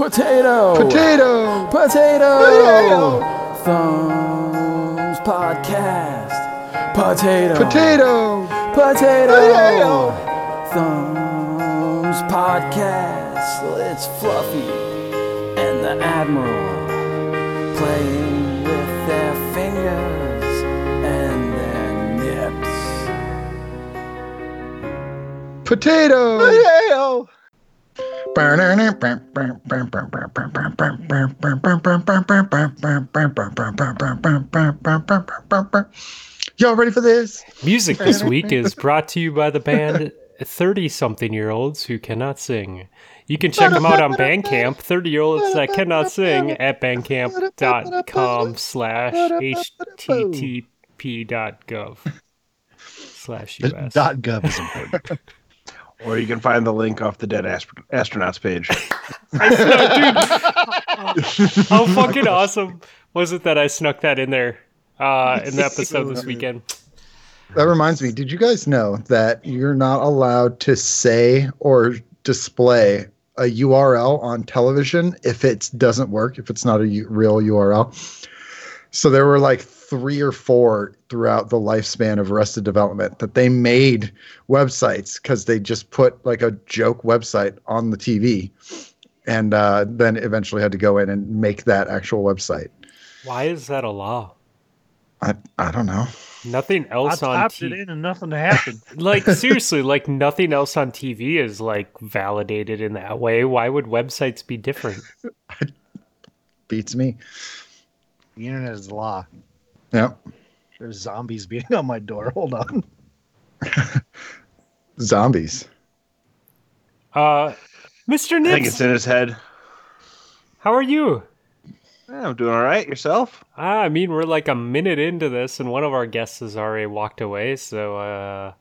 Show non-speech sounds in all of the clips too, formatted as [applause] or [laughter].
Potato. Potato. Potato. Thumbs podcast. Potato. Potato. Potato. Thumbs podcast. It's Fluffy and the Admiral playing with their fingers and their nips. Potato. Potato. Y'all ready for this? Music this [laughs] week is brought to you by the band 30 something year olds who cannot sing. You can check them out on Bandcamp, 30 year olds that cannot sing at bandcamp.com slash http.gov slash The us. dot gov is important. [laughs] Or you can find the link off the Dead Astro- Astronauts page. [laughs] [laughs] How fucking awesome was it that I snuck that in there uh, in the episode this weekend? That reminds me. Did you guys know that you're not allowed to say or display a URL on television if it doesn't work, if it's not a u- real URL? So there were like three or four throughout the lifespan of Arrested Development that they made websites because they just put like a joke website on the TV and uh, then eventually had to go in and make that actual website. Why is that a law? I, I don't know. Nothing I else on typed T- it in and nothing happened. [laughs] like seriously like nothing else on tv is like validated in that way why would websites be different [laughs] Beats me. the internet is a law. Yeah. There's zombies beating on my door. [laughs] Hold on. [laughs] Zombies. uh mr I think it's in his head. how are you Yeah, I'm doing all right. Yourself? ah, i mean we're like a minute into this and one of our guests has already walked away so uh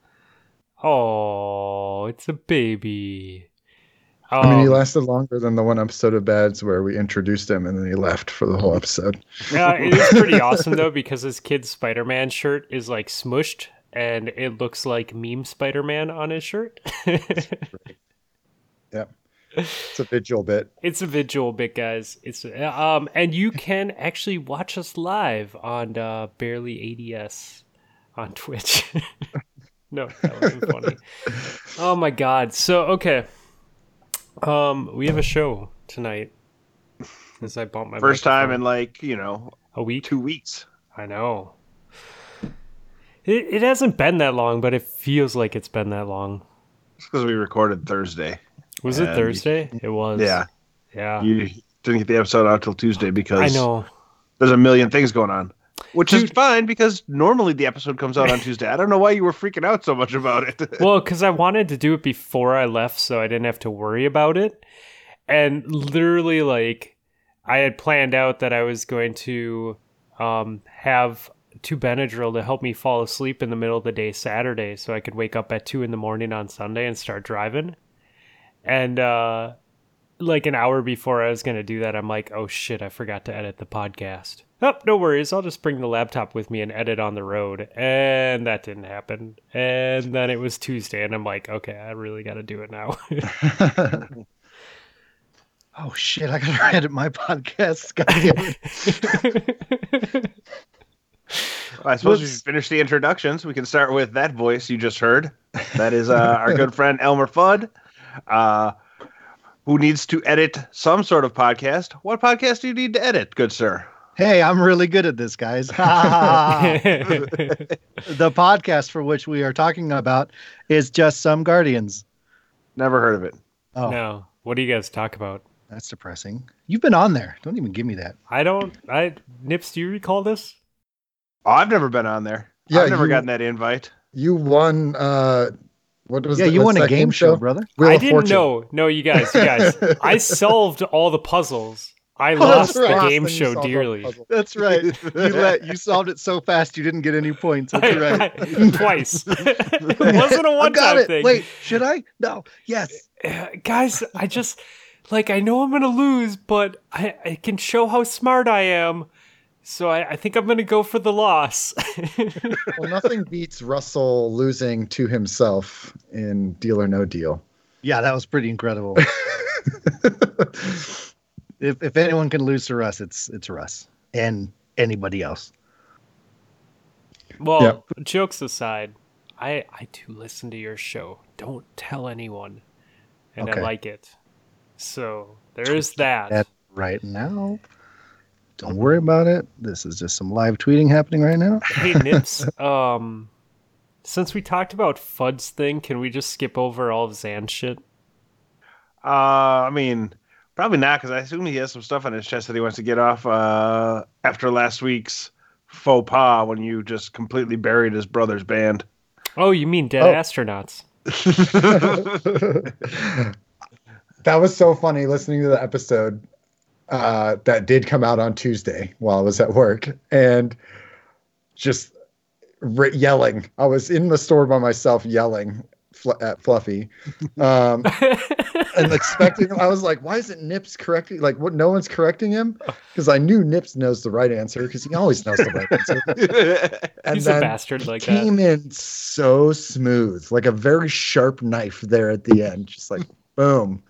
oh it's a baby I mean, he Um, lasted longer than the one episode of Bads where we introduced him and then he left for the whole episode. uh, it is pretty awesome though because his kid's spider-man shirt is like smushed and it looks like meme spider-man on his shirt [laughs] yeah, It's a visual bit. It's a visual bit, guys. It's um, and you can actually watch us live on uh, barely ADS on Twitch. [laughs] no, that wasn't funny. Oh my god! So okay, um, we have a show tonight. As I bought my First time in like, you know, a week. two weeks. I know. It it hasn't been that long, but it feels like it's been that long. It's because we recorded Thursday. Was it Thursday? It was. Yeah. Yeah. You didn't get the episode out till Tuesday because I know. there's a million things going on. Which is fine because normally the episode comes out on Tuesday. I don't know why you were freaking out so much about it. [laughs] Well, because I wanted to do it before I left, so I didn't have to worry about it. And literally, like, I had planned out that I was going to um, have two Benadryl to help me fall asleep in the middle of the day Saturday, so I could wake up at two in the morning on Sunday and start driving. And uh, like an hour before I was going to do that, I'm like, oh shit, I forgot to edit the podcast. Oh, no worries. I'll just bring the laptop with me and edit on the road. And that didn't happen. And then it was Tuesday, and I'm like, okay, I really got to do it now. [laughs] Oh shit! I gotta [laughs] edit my podcast. [laughs] Goddamn it. I suppose we Let's- should finish the introductions. We can start with that voice you just heard. That is uh, our good friend Elmer Fudd, uh, who needs to edit some sort of podcast. What podcast do you need to edit, good sir? Hey, I'm really good at this, guys. [laughs] the podcast for which we are talking about is just some Guardians. Never heard of it. Oh, no. What do you guys talk about? that's depressing. You've been on there. Don't even give me that. I don't. I Nips, do you recall this? Oh, I've never been on there. Yeah, I've never you- gotten that invite. you won uh what was yeah, the- you won a that game show, brother. Wheel I didn't Fortune. know. No, you guys, you guys. [laughs] I solved all the puzzles. I Oh, lost right. the game Then show solved all the dearly. That's right. You [laughs] let you solved it so fast you didn't get any points. That's right. Twice. [laughs] [laughs] it wasn't a I one got time it. thing. Wait, should I? No. Yes. Uh, [sighs] guys, I just like I know I'm gonna lose, but I, I can show how smart I am. So I, I think I'm gonna go for the loss. Well, nothing beats Russell losing to himself in Deal or No Deal. Yeah, that was pretty incredible. If if anyone can lose to Russ, it's it's Russ and anybody else. Well, Yep. jokes aside, I I do listen to your show. Don't tell anyone, and Okay. I like it. So there is that. That right now. Don't worry about it. This is just some live tweeting happening right now. [laughs] hey Nips, um, since we talked about Fud's thing, can we just skip over all of Zan's shit? Uh, I mean, probably not because I assume he has some stuff on his chest that he wants to get off uh, after last week's faux pas when you just completely buried his brother's band. Oh, you mean dead Oh. astronauts? [laughs] [laughs] that was so funny listening to the episode uh, that did come out on Tuesday while I was at work and just re- yelling. I was in the store by myself yelling fl- at Fluffy um, and [laughs] expecting. I was like, "Why isn't Nips correcting? Like, what? No one's correcting him?" Because I knew Nips knows the right answer because he always knows the right answer. [laughs] And He's a then bastard like that. came in so smooth, like a very sharp knife there at the end, just like boom,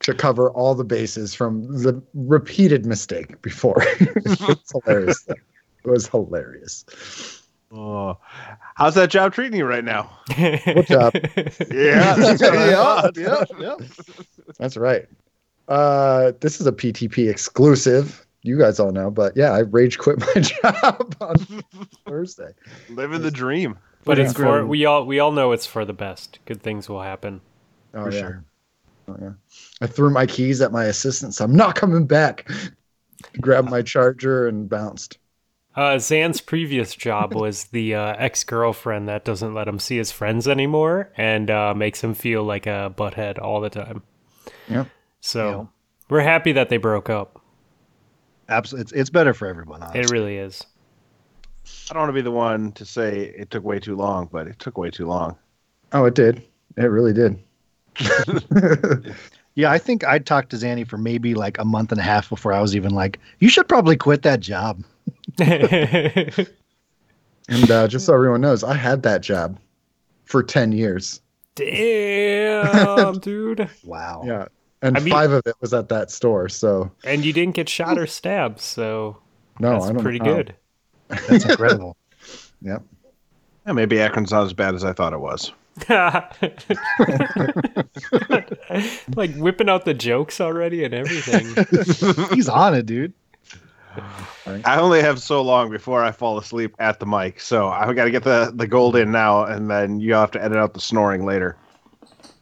to cover all the bases from the repeated mistake before. [laughs] it's hilarious. It was hilarious. Oh, how's that job treating you right now? Good job. [laughs] Yeah, [laughs] that's yeah, yeah, yeah. That's right. Uh, this is a PTP exclusive. You guys all know, but yeah, I rage quit my [laughs] job on Thursday. Living the dream. but Yeah. it's for we all we all know it's for the best. Good things will happen. Oh For yeah. sure. Oh, yeah. I threw my keys at my assistant. So I'm not coming back. Grabbed my charger and bounced. Uh, Zan's previous job [laughs] was the uh, ex girlfriend that doesn't let him see his friends anymore and uh, makes him feel like a butthead all the time. Yeah. So Yeah. we're happy that they broke up. Absolutely, it's, it's better for everyone. Honestly. It really is. I don't want to be the one to say it took way too long, but it took way too long. Oh, it did. It really did. [laughs] Yeah, I think I talked to Zanny for maybe like a month and a half before I was even like, "You should probably quit that job." [laughs] and uh, just so everyone knows, I had that job for 10 years. Damn, [laughs] dude. Wow. Yeah. And I mean- five of it was at that store. So, And you didn't get shot or stabbed, so no, that's I don't pretty know. good. That's incredible. [laughs] Yeah. Yeah, maybe Akron's not as bad as I thought it was. like whipping out the jokes already and everything. He's on it, dude. I only have so long before I fall asleep at the mic, so I've got to get the, the gold in now, and then you have to edit out the snoring later.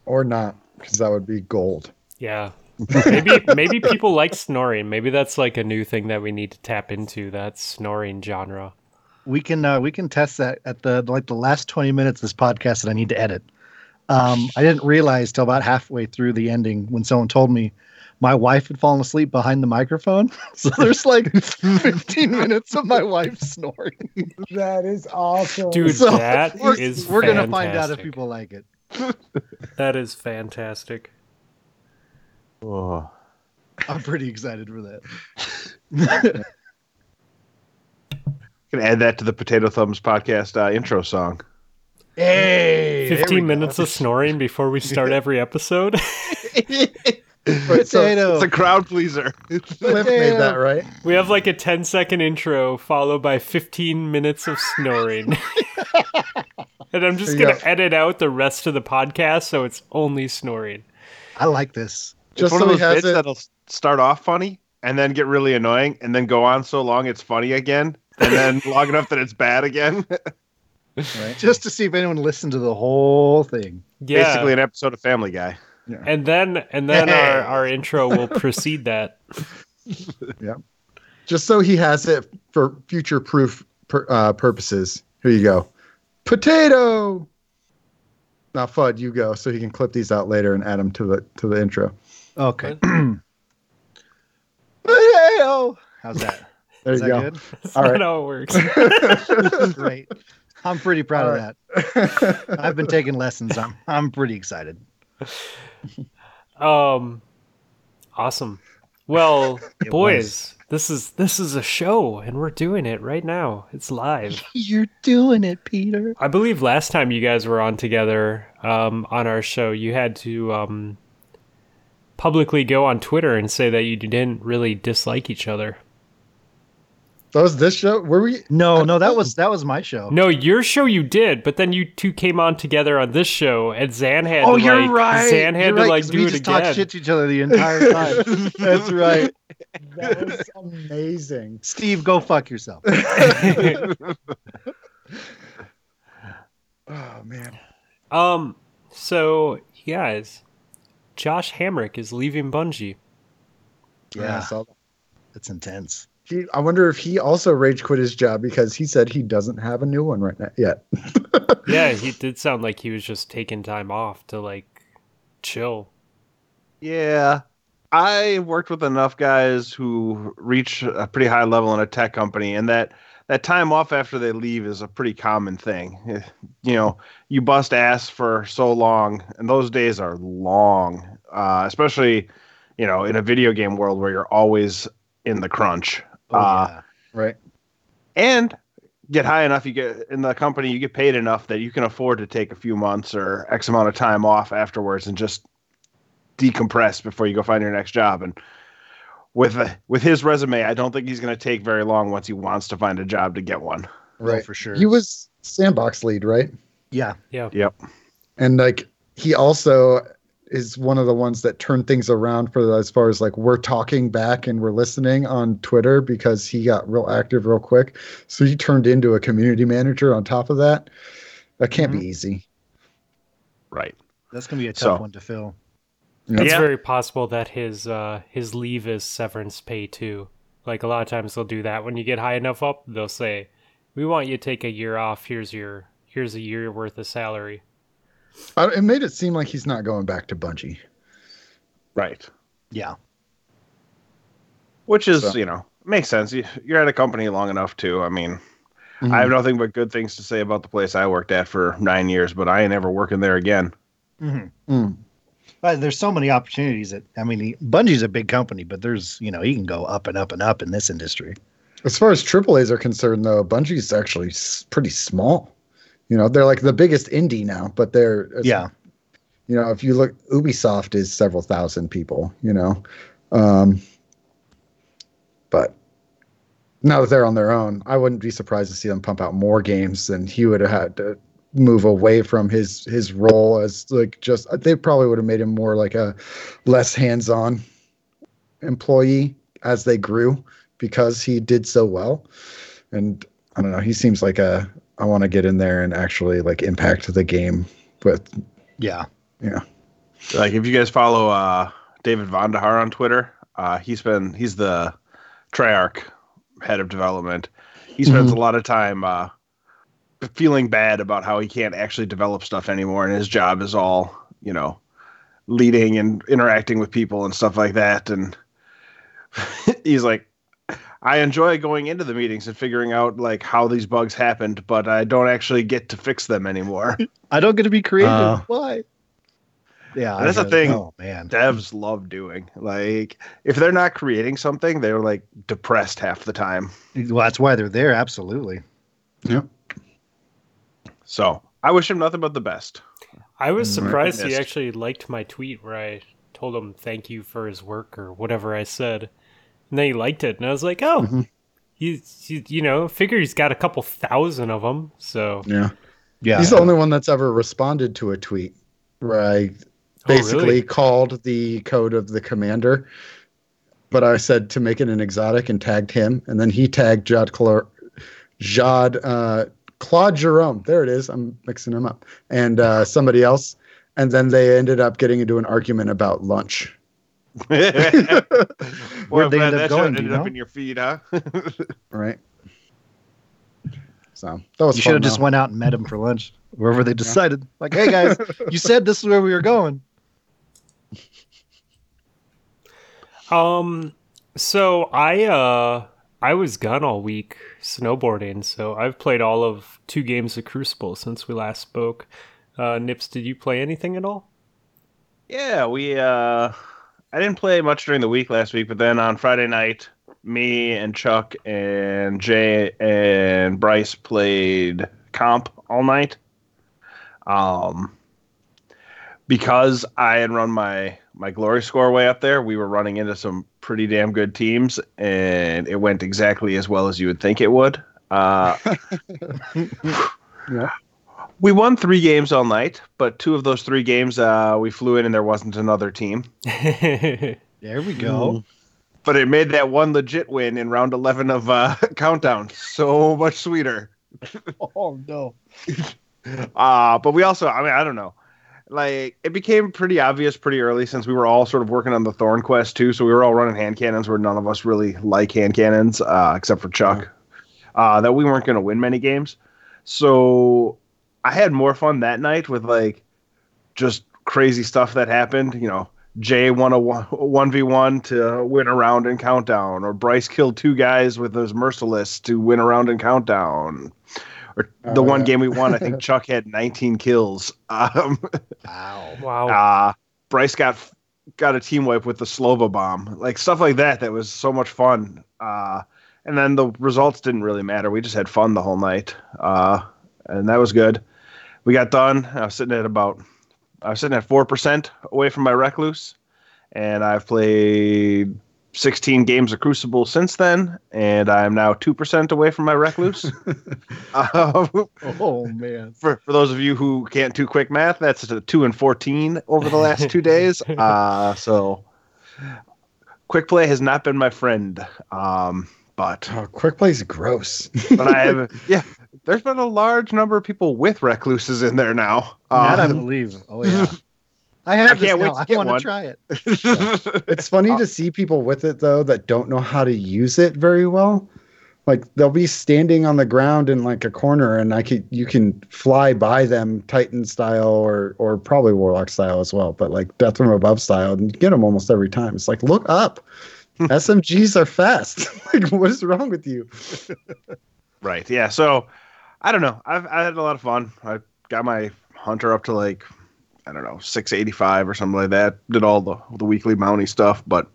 Or not, because that would be gold. Yeah. [laughs] Maybe maybe people like snoring. Maybe that's like a new thing that we need to tap into, that snoring genre. We can uh, we can test that at the like the last twenty minutes of this podcast that I need to edit. Um, I didn't realize till about halfway through the ending when someone told me my wife had fallen asleep behind the microphone. [laughs] So there's like [laughs] 15 minutes of my wife snoring. That is awesome. Dude, So that we're, is we're gonna find out if people like it. [laughs] That is fantastic. Oh. I'm pretty excited for that. Can add that to the Potato Thumbs podcast uh, intro song. Hey, there we 15 go. minutes of snoring before we start every episode. Wait, so Potato. It's a crowd pleaser. Cliff made that, right? we have like a 10 second intro followed by 15 minutes of snoring. [laughs] and I'm just going to go. edit out the rest of the podcast so it's only snoring. I like this. it's Just one so of those has bits it. that'll start off funny and then get really annoying and then go on so long it's funny again and then [laughs] long enough that it's bad again. Right? [laughs] Just to see if anyone listened to the whole thing. Yeah. Basically, an episode of Family Guy. And then and then our, [laughs] our intro will precede that. [laughs] Yeah. Just so he has it for future proof pur- uh, purposes. Here you go. Potato. Now, Fudd, you go, so he can clip these out later and add them to the to the intro. Okay. [clears throat] Potato. How's that? [laughs] There Is you that go. good? That's All not right. how it works. Great. I'm pretty proud All of that. I've been taking lessons. I'm I'm pretty excited. [laughs] Um, awesome. Well, [laughs] It boys, this is this is a show, and we're doing it right now. It's live. [laughs] You're doing it, Peter. I believe last time you guys were on together um, on our show, you had to um, publicly go on Twitter and say that you didn't really dislike each other. That was this show. Were we? No, no, that was that was my show. No, your show you did, but then you two came on together on this show, and Zan had Oh, to you're like right. Zan had You're to right, like 'cause do we it just again. talked shit to each other the entire time. [laughs] That's right. That was amazing. Steve, go fuck yourself. [laughs] Oh man. um. So, guys, Josh Hamrick is leaving Bungie. Yeah. I Yeah, saw that. it's intense. He, I wonder if he also rage quit his job because he said he doesn't have a new one right now yet. [laughs] Yeah, he did sound like he was just taking time off to like chill. Yeah. I worked with enough guys who reach a pretty high level in a tech company, and that that time off after they leave is a pretty common thing. Eh, You know, you bust ass for so long, and those days are long, uh, especially you know in a video game world where you're always in the crunch. Oh, Uh, yeah. right. and get high enough you get in the company you get paid enough that you can afford to take a few months or x amount of time off afterwards and just decompress before you go find your next job and with with his resume i don't think he's going to take very long once he wants to find a job to get one Right. for sure. He was sandbox lead, right? Yeah, yeah, yep And like he also is one of the ones that turned things around for as far as like we're talking back and we're listening on Twitter because he got real active real quick. So he turned into a community manager on top of that. That can't Mhm. be easy. right that's gonna be a tough So- one to fill. Yeah. It's Yeah. very possible that his uh his leave is severance pay too. Like a lot of times they'll do that when you get high enough up, they'll say, "We want you to take a year off. Here's your here's a year worth of salary." I- It made it seem like he's not going back to Bungie. right Yeah, which is So- you know makes sense You- you're at a company long enough too i mean Mm-hmm. i have nothing but good things to say about the place i worked at for nine years but i ain't ever working there again hmm Mm. but there's so many opportunities that I mean, he- Bungie's a big company, but there's you know he can go up and up and up in this industry. As far as AAA's are concerned, though, Bungie's actually pretty small. You know, they're like the biggest indie now, but they're Yeah, You know, if you look, Ubisoft is several thousand people. You know, um, but now that they're on their own, I wouldn't be surprised to see them pump out more games. And he would have had to move away from his his role as like just. They probably would have made him more like a less hands-on employee as they grew because he did so well. And I don't know, he seems like a I want to get in there and actually like impact the game with yeah, yeah. like if you guys follow uh David Vonderhaar on Twitter, uh he's been he's the Treyarch head of development. He spends a lot of time uh feeling bad about how he can't actually develop stuff anymore and his job is all, you know, leading and interacting with people and stuff like that and [laughs] he's like I enjoy going into the meetings and figuring out like how these bugs happened, but I don't actually get to fix them anymore. [laughs] I don't get to be creative. Uh, Why? Yeah, that's I the thing. Oh man, devs love doing. Like if they're not creating something, they're like depressed half the time. well, that's why they're there. Absolutely. Yep. So I wish him nothing but the best. I was Mm, surprised he actually liked my tweet where I told him thank you for his work or whatever I said. And then he liked it, and I was like, "Oh, Mhm. he's, he, you know, figure he's got a couple thousand of them." So Yeah. Yeah, He's the only one that's ever responded to a tweet where I Oh, basically really? called the code of the commander, but I said to make it an exotic and tagged him, and then he tagged Jad Clor- Jad uh, Claude Jerome. There it is. I'm mixing them up, and uh, somebody else, and then they ended up getting into an argument about lunch. Boy, [laughs] Where'd they I'm end up that going, shit do you ended up know? in your feed, huh? [laughs] Right. So that was you should have just went out and met him for lunch wherever they decided. Like, hey guys, you [laughs] said this is where we were going. Um, so I uh I was gone all week snowboarding, so I've played all of two games of Crucible since we last spoke. Uh, Nips, did you play anything at all? yeah, we uh I didn't play much during the week last week, but then on Friday night, me and Chuck and Jay and Bryce played comp all night. Um because I had run my my glory score way up there, we were running into some pretty damn good teams, and it went exactly as well as you would think it would. Uh, [laughs] Yeah. We won three games all night, but two of those three games uh, we flew in and there wasn't another team. [laughs] There we go. But it made that one legit win in round 11 of uh, [laughs] Countdown so much sweeter. [laughs] Oh no. Uh, but we also, I mean, I don't know. Like, it became pretty obvious pretty early since we were all sort of working on the Thorn Quest too. So we were all running hand cannons where none of us really like hand cannons, uh, except for Chuck, uh, that we weren't going to win many games. So I had more fun that night with like just crazy stuff that happened. You know, Jay won a one v one to win a round in countdown, or Bryce killed two guys with those merciless to win a round in countdown. Or the Oh, one yeah. game we won, I think [laughs] Chuck had 19 kills. Um, Wow. [laughs] wow. uh, Bryce got got a team wipe with the Nova bomb, like stuff like that. That was so much fun. Uh, and then the results didn't really matter. We just had fun the whole night, uh, and that was good. We got done. I was sitting at about I was sitting at four percent away from my recluse, and I've played 16 games of Crucible since then, and I'm now two percent away from my recluse. [laughs] um, Oh man. for, for those of you who can't do quick math, that's a two and fourteen over the last two days. [laughs] Uh, so quick play has not been my friend. Um, but Oh, quick is gross. but I have [laughs] yeah. There's been a large number of people with recluses in there now. that I Um, believe. Oh yeah. [laughs] I have I can't wait now. to I get want to try it. [laughs] it's funny to see people with it though that don't know how to use it very well. Like they'll be standing on the ground in like a corner, and I could you can fly by them Titan style or or probably Warlock style as well, but like Death from Above style, and you get them almost every time. It's like look up. [laughs] SMGs are fast. like what is wrong with you? Right. Yeah. So I don't know. I've I had a lot of fun. I got my hunter up to like I don't know six eighty five or something like that. Did all the the weekly bounty stuff, but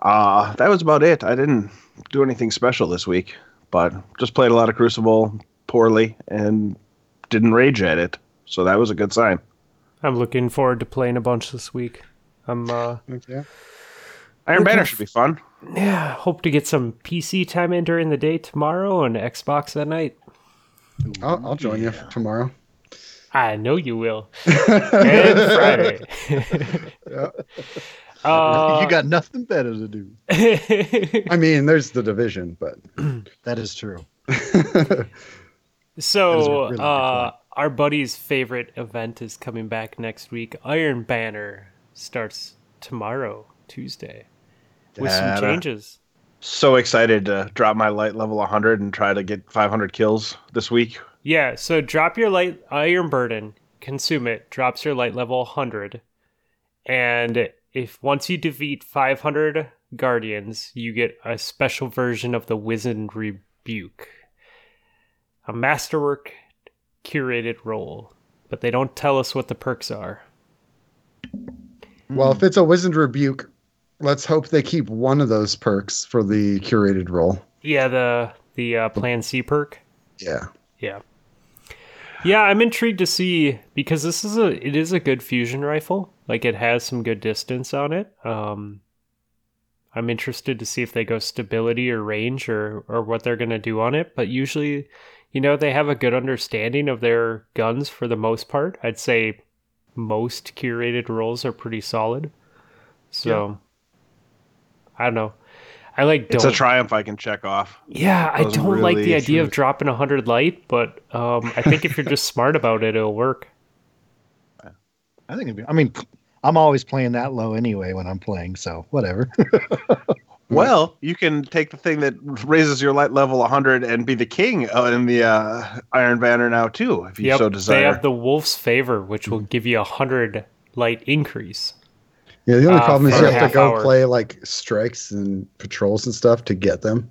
uh that was about it. I didn't do anything special this week, but just played a lot of Crucible poorly and didn't rage at it. So that was a good sign. I'm looking forward to playing a bunch this week. I'm uh Yeah. Iron Okay. Banner should be fun. yeah, hope to get some PC time in during the day tomorrow and Xbox that night. I'll, I'll join you tomorrow. I know you will. [laughs] and Friday. [laughs] Yeah. uh, you got nothing better to do. [laughs] I mean, there's the division, but [clears throat] That is true. So, That is a really uh, our buddy's favorite event is coming back next week. Iron Banner starts tomorrow, Tuesday, with some changes. So excited to drop my light level 100 and try to get 500 kills this week. Yeah, so drop your light uh, iron burden, consume it, drops your light level 100. And if once you defeat 500 guardians, you get a special version of the Wizened Rebuke. A masterwork curated role, but they don't tell us what the perks are. well, if it's a Wizened Rebuke, let's hope they keep one of those perks for the curated role. Yeah, the the uh, Plan C perk. Yeah. Yeah. Yeah, I'm intrigued to see because this is a it is a good fusion rifle. Like it has some good distance on it. Um I'm interested to see if they go stability or range or or what they're going to do on it, but usually, you know, they have a good understanding of their guns for the most part. I'd say most curated rolls are pretty solid. So I don't know. I like It's don't a triumph I can check off. yeah, I don't like the really idea of dropping a hundred light, but um, I think if you're just smart about it, it'll work. [laughs] I think it'd be, I mean, I'm always playing that low anyway when I'm playing, so whatever. [laughs] Well, you can take the thing that raises your light level 100 and be the king uh, in the uh, Iron Banner now too, if you Yep, so desire. they have the Wolf's Favor, which will give you a hundred light increase. Yeah, the only Uh, problem is you have to go hour. play like strikes and patrols and stuff to get them.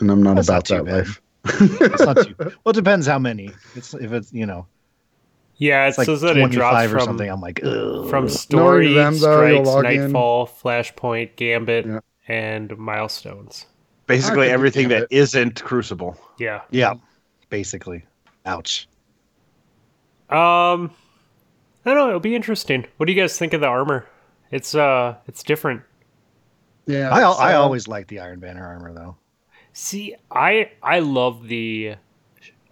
And I'm not That's about not that bad. life. it's not too. [laughs] Well, it depends how many. It's if it's you know, Yeah, it it's like says that it 25 drops or from something. I'm like, Ugh. from story, them, though, strikes, log in. nightfall, flashpoint, gambit, Yeah. and milestones. Basically, everything that Gambit. isn't Crucible. Yeah. yeah, basically. Ouch. Um, I don't know. It'll be interesting. What do you guys think of the armor? It's uh, it's different. Yeah, I, al- I so- always like the Iron Banner armor though. See, I I love the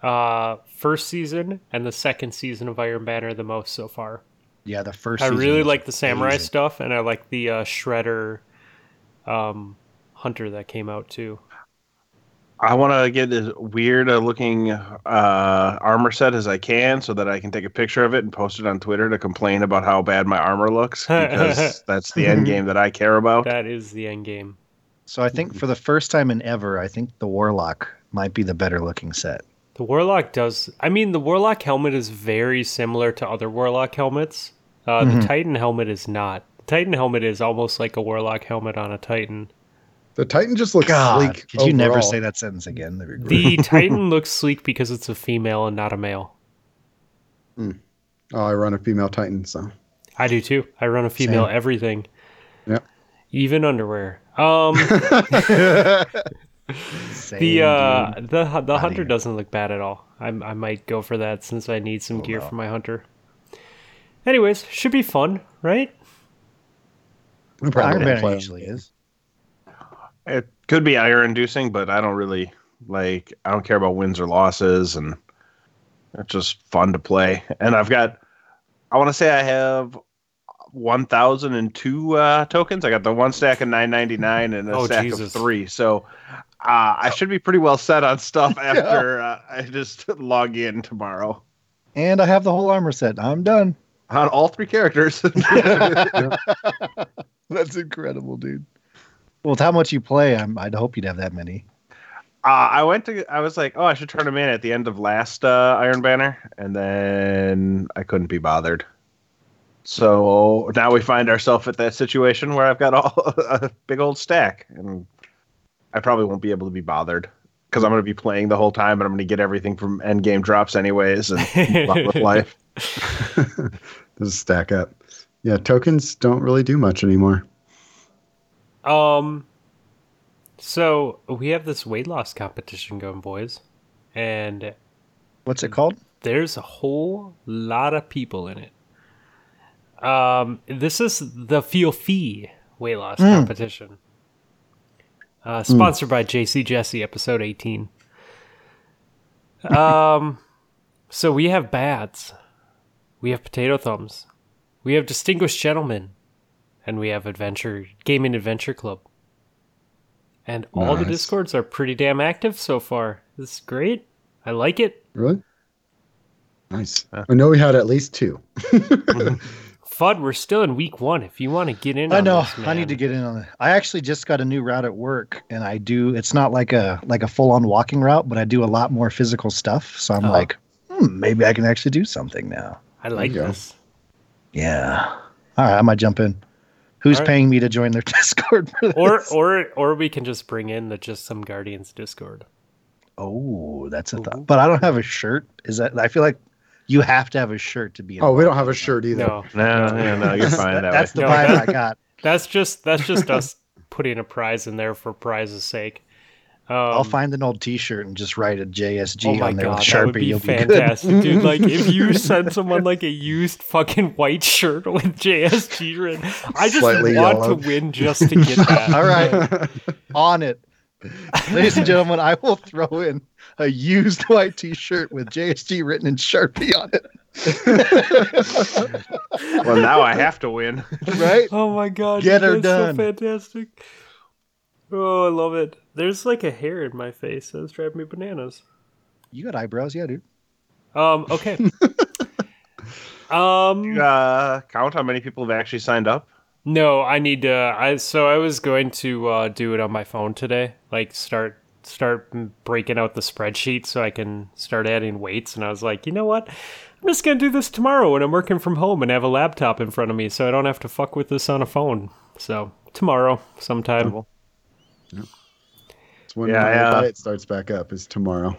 uh first season and the second season of Iron Banner the most so far. Yeah, the first. I season really like the samurai amazing. stuff, and I like the uh, Shredder um, Hunter that came out too. I want to get as weird a looking uh, armor set as I can so that I can take a picture of it and post it on Twitter to complain about how bad my armor looks [laughs] because that's the end game that I care about. That is the end game. So I think for the first time in ever, I think the Warlock might be the better looking set. The Warlock does. I mean, the Warlock helmet is very similar to other Warlock helmets. Uh, Mm-hmm. The Titan helmet is not. The Titan helmet is almost like a Warlock helmet on a Titan. The Titan just looks God, sleek. could you never say that sentence again? The. Titan [laughs] looks sleek because it's a female and not a male. Oh, I run a female Titan, so I do too. I run a female Same. everything, Yep. even underwear. Um, [laughs] Same, the uh, dude. the the hunter here. doesn't look bad at all. I I might go for that since I need some Oh, gear no. for my hunter. Anyways, should be fun, right? I'm probably Iron gonna Banner play on usually is. It could be ire inducing, but I don't really like. I don't care about wins or losses, and it's just fun to play. And I've got. I want to say I have. 1002 uh, tokens. I got the one stack of 999 and a Oh, stack Jesus. of three. So uh, I should be pretty well set on stuff [laughs] after uh, I just [laughs] log in tomorrow And I have the whole armor set. I'm done. on all three characters. [laughs] That's incredible, dude. Well, with how much you play, I'm, I'd hope you'd have that many. Uh, I went to. I was like, oh, I should turn them in at the end of last uh, Iron Banner, and then I couldn't be bothered. So now we find ourselves at that situation where I've got all [laughs] a big old stack, and I probably won't be able to be bothered because I'm going to be playing the whole time, and I'm going to get everything from end game drops anyways, and [laughs] [laughs] with life. Does stack up. Yeah, tokens don't really do much anymore. Um, so we have this weight loss competition going, boys, and What's it called? there's a whole lot of people in it. Um, this is the Feel Fee weight loss competition. Uh, sponsored by JC Jesse, episode 18. Um, so we have bats, we have Potato Thumbs, we have Distinguished Gentlemen, and we have Adventure Gaming Adventure Club. And all the discords are pretty damn active so far. This is great. I like it. Really? Nice. I know we had at least two. [laughs] FUD, we're still in week one. If you want to get in, I on know. this, I need to get in on it. I actually just got a new route at work, and I do. It's not like a like a full on walking route, but I do a lot more physical stuff. So I'm Uh-huh. like, hmm, maybe I can actually do something now. I like you go. this. Yeah. All right, I might jump in. Who's All right. paying me to join their [laughs] Discord for this? Or or or we can just bring in the just some Guardians Discord. oh, that's a thought. But I don't have a shirt. Is that? I feel like you have to have a shirt to be. Oh, we don't have a shirt either. No, No, no, no, you're fine That- that, that's way. the No, vibe that- I got. [laughs] that's just that's just us putting a prize in there for prize's sake. Um, I'll find an old T-shirt and just write a JSG Oh on there god, with that Sharpie. would be You'll be good. fantastic, dude! Like if you [laughs] send someone like a used fucking white shirt with JSG written, I just Slightly want yellow. to win just to get [laughs] that. All right, on it, ladies and gentlemen. I will throw in a used white T-shirt with JSG written in Sharpie on it. [laughs] Well, now I have to win. Right? Oh my god, Get dude, her that's done. So fantastic. Oh, I love it. There's like a hair in my face that's driving me bananas. You got eyebrows, yeah, dude. Um, okay. [laughs] um, Uh, count how many people have actually signed up. no, I need to. I so I was going to uh, do it on my phone today. Like start start breaking out the spreadsheet so I can start adding weights. And I was like, you know what? I'm just gonna do this tomorrow when I'm working from home and have a laptop in front of me, so I don't have to fuck with this on a phone. So tomorrow, sometime. It's when Yeah, my yeah. diet starts back up. Is tomorrow.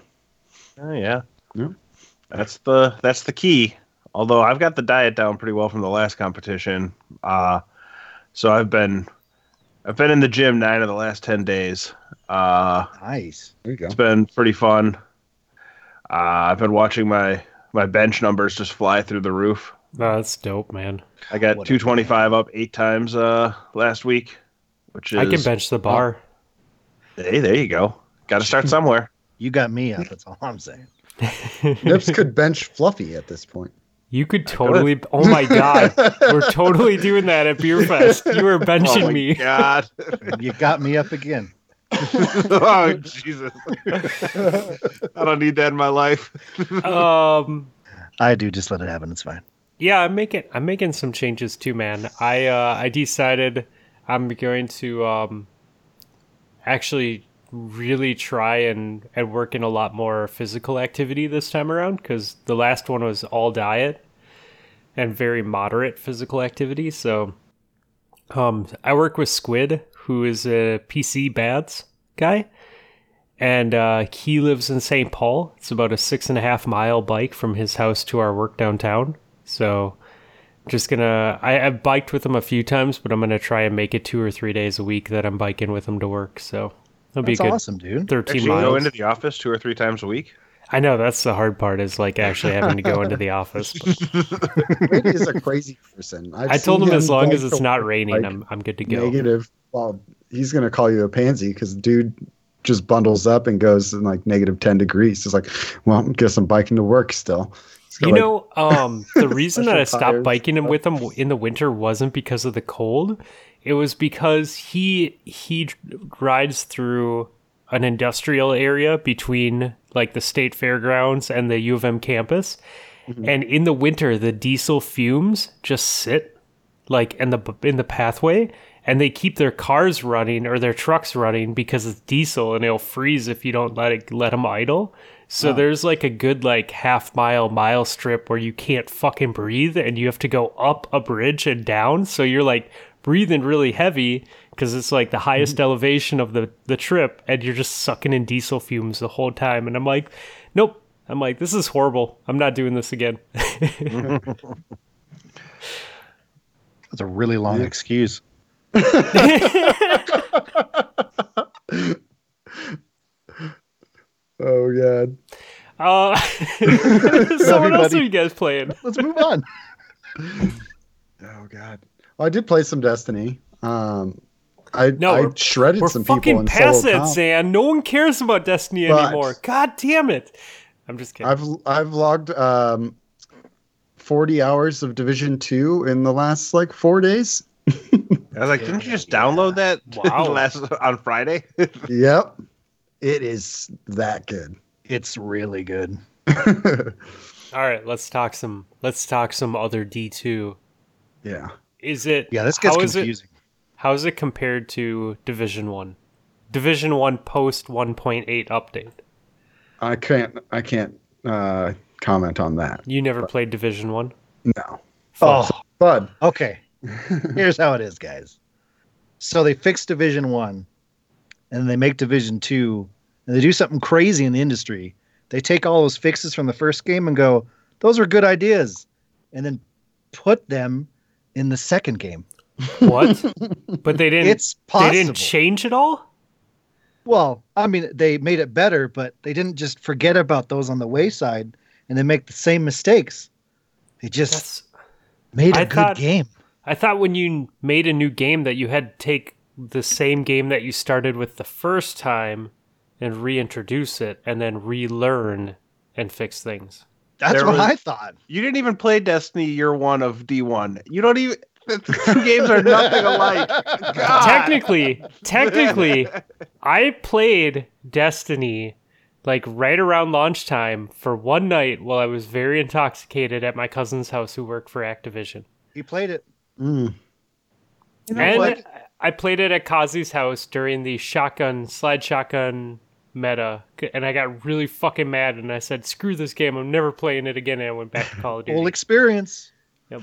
Oh yeah. Yeah. That's the that's the key. Although I've got the diet down pretty well from the last competition. Uh so I've been I've been in the gym nine of the last ten days. Uh Nice. There you go. it's been pretty fun. Uh I've been watching my my bench numbers just fly through the roof. No, that's dope, man. I got 225 up eight times uh last week, which is I can bench the bar. Hey, there you go. Got to start [laughs] somewhere. You got me up. That's all I'm saying. [laughs] Nips could bench Fluffy at this point. You could totally. Oh my god, we're totally doing that at Beer Fest. You were [laughs] benching me. oh my me. God. You got me up again. oh Jesus. I don't need that in my life. Um, I do. Just let it happen. It's fine. yeah, I'm making I'm making some changes too, man. I uh, I decided I'm going to um, actually really try and and work in a lot more physical activity this time around because the last one was all diet and very moderate physical activity. So, um, I work with Squid, who is a PC Bads guy, and uh, he lives in St. Paul. It's about a six and a half mile bike from his house to our work downtown. So, just gonna. I, I've biked with him a few times, but I'm gonna try and make it two or three days a week that I'm biking with him to work. So that'll be That's a good. awesome, dude. Thirteen Actually, miles. go into the office two or three times a week. I know that's the hard part is like actually having to go into the office. [laughs] Brady is a crazy person. I've I told seen him as long as it's not raining, like, I'm I'm good to go. negative. Well, he's gonna call you a pansy because dude just bundles up and goes in like negative ten degrees. It's like, well, guess I'm biking to work still. You like, know, um, the [laughs] reason that I stopped tires. biking him with him in the winter wasn't because of the cold. It was because he he rides through an industrial area between like the state fairgrounds and the U of M campus, Mm-hmm. and in the winter the diesel fumes just sit like in the in the pathway and they keep their cars running or their trucks running because it's diesel and it'll freeze if you don't let it let them idle. So oh. there's like a good like half mile mile strip where you can't fucking breathe and you have to go up a bridge and down. So you're like breathing really heavy because it's like the highest mm-hmm. elevation of the the trip and you're just sucking in diesel fumes the whole time. And I'm like, nope. I'm like, this is horrible. I'm not doing this again. [laughs] That's a really long excuse. [laughs] [laughs] oh god. Uh, [laughs] [laughs] so what else Everybody- are you guys playing? Let's move on. [laughs] Oh god. Well, I did play some Destiny. Um, I No, I we're- shredded We're some people fucking in past solo that. Zan. No one cares about Destiny But- anymore. God damn it. I'm just kidding. I've I've logged um, forty hours of Division Two in the last like four days. I was like, didn't you just download that Wow. last on Friday? Yep, it is that good. It's really good. [laughs] All right, let's talk some. Let's talk some other D2. yeah. Is it? Yeah, this gets how is it- confusing. How is it compared to Division One? Division One post 1.8 update. I can't I can't uh, comment on that. You never played Division One. No, Oh, Bud. okay. [laughs] Here's how it is, guys. So they fixed Division One, and they make Division Two, and they do something crazy in the industry. They take all those fixes from the first game and go, "Those are good ideas," and then put them in the second game. What? [laughs] but they didn't. It's possible. They didn't change it all. Well, I mean, they made it better, but they didn't just forget about those on the wayside and then make the same mistakes. They just That's. made a I good thought- game. I thought when you made a new game that you had to take the same game that you started with the first time and reintroduce it and then relearn and fix things. That's There what was- I thought. you didn't even play Destiny year one of D1. You don't even. [laughs] The two games are nothing alike. [laughs] God. Technically, technically, [laughs] I played Destiny like right around launch time for one night while I was very intoxicated at my cousin's house who worked for Activision. He played it. Mm. You know and what? I played it at Kazi's house during the shotgun slide shotgun meta, and I got really fucking mad, and I said, "Screw this game! I'm never playing it again." And I went back to Call of Duty. Whole experience. Yep.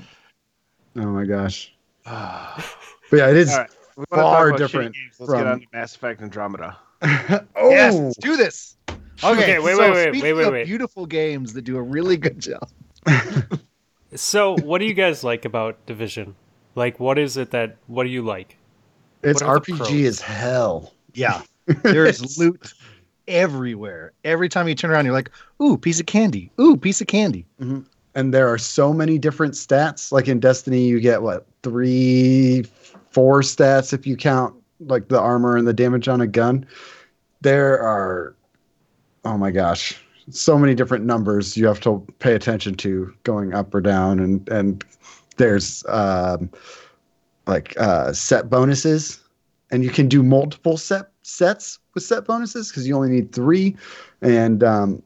Oh my gosh. [sighs] But yeah, it is. All right. We wanna talk Far different games. Let's get from- on to Mass Effect Andromeda. [laughs] oh, Yes, let's do this. Okay, wait, so wait, wait, speaking wait, wait, of wait. Beautiful games that do a really good job. [laughs] So, what do you guys like about Division? Like, what is it that? What do you like? It's what are the RPG is hell. Yeah, [laughs] there's loot everywhere. Every time you turn around, you're like, "Ooh, piece of candy! Ooh, piece of candy!" and there are so many different stats. Like in Destiny, you get what three, four stats if you count like the armor and the damage on a gun. There are, oh my gosh, so many different numbers you have to pay attention to going up or down, and and there's um, like uh, set bonuses, and you can do multiple set sets with set bonuses because you only need three, and um,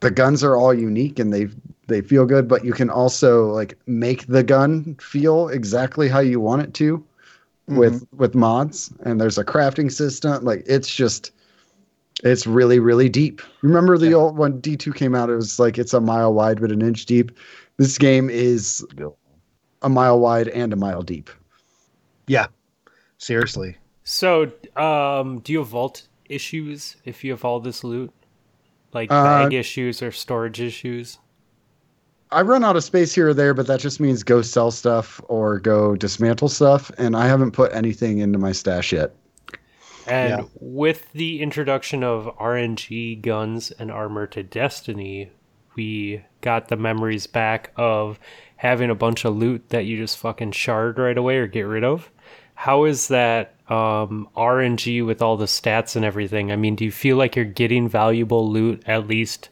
the guns are all unique and they they feel good, but you can also like make the gun feel exactly how you want it to with with mods. And there's a crafting system. Like it's just it's really really deep. Remember the Yeah. old when d2 came out it was like it's a mile wide but an inch deep. This game is a mile wide and a mile deep Yeah, seriously. So, um, do you have vault issues if you have all this loot? Like Uh, bag issues or storage issues? i run out of space here or there but that just means go sell stuff or go dismantle stuff and i haven't put anything into my stash yet And Yeah. with the introduction of RNG guns and armor to Destiny, we got the memories back of having a bunch of loot that you just fucking shard right away or get rid of. How is that um, RNG with all the stats and everything? I mean, do you feel like you're getting valuable loot at least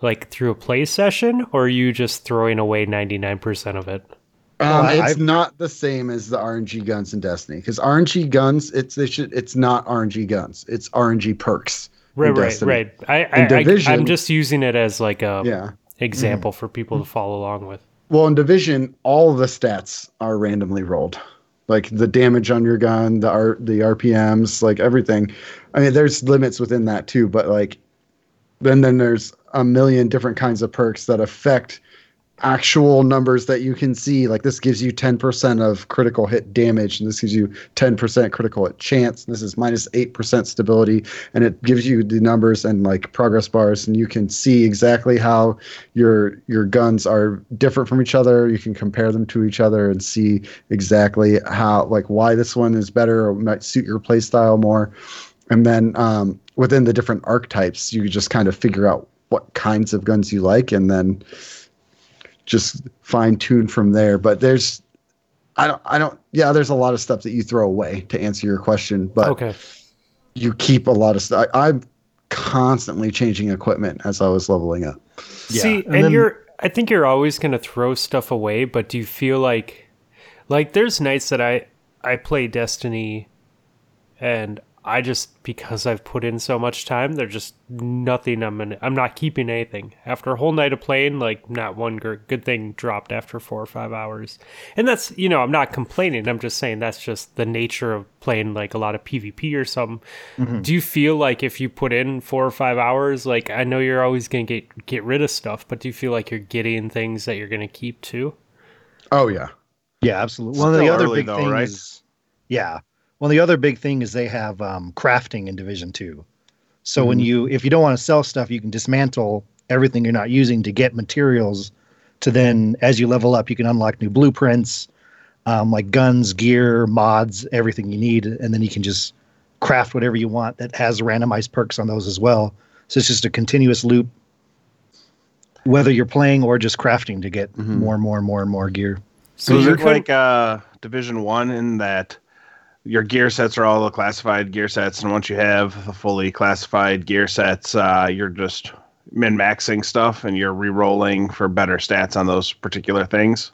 like through a play session, or are you just throwing away 99% of it? Um, I- it's I've- not the same as the RNG guns in Destiny because RNG guns, it's they should, it's not RNG guns, it's RNG perks. Right, right, Destiny. right. I, I, In I, Division- I'm just using it as like a Yeah. example for people to follow along with. Well, in Division, all the stats are randomly rolled, like the damage on your gun, the R, the RPMs, like everything. I mean, there's limits within that too, but like, then then there's a million different kinds of perks that affect actual numbers that you can see. Like this gives you 10% of critical hit damage, and this gives you 10% critical hit chance. And this is minus 8% stability, and it gives you the numbers and like progress bars, and you can see exactly how your your guns are different from each other. You can compare them to each other and see exactly how like why this one is better or might suit your play style more. And then um, within the different archetypes, you just kind of figure out what kinds of guns you like, and then just fine tune from there. But there's, I don't, I don't, yeah, there's a lot of stuff that you throw away to answer your question, but okay. you keep a lot of stuff. I'm constantly changing equipment as I was leveling up. Yeah, See, and and, then- you're I think you're always going to throw stuff away, but do you feel like like there's nights that I I play Destiny and I just because I've put in so much time, there's just nothing I'm gonna, I'm not keeping anything. After a whole night of playing, like not one good thing dropped after 4 or 5 hours. And that's, you know, I'm not complaining. I'm just saying that's just the nature of playing like a lot of PvP or something. Mm-hmm. Do you feel like if you put in 4 or 5 hours, like I know you're always going to get get rid of stuff, but do you feel like you're getting things that you're going to keep too? Oh yeah. Yeah, absolutely. One of the other early big though, things, right? yeah. Well, the other big thing is they have um, crafting in Division Two. So when Mhm. you, if you don't want to sell stuff, you can dismantle everything you're not using to get materials. To then, as you level up, you can unlock new blueprints, um, like guns, gear, mods, everything you need, and then you can just craft whatever you want that has randomized perks on those as well. So it's just a continuous loop, whether you're playing or just crafting to get Mhm. more and more and more and more gear. So is you it like uh, Division One in that your gear sets are all the classified gear sets, and once you have the fully classified gear sets, uh, you're just min maxing stuff, and you're re-rolling for better stats on those particular things.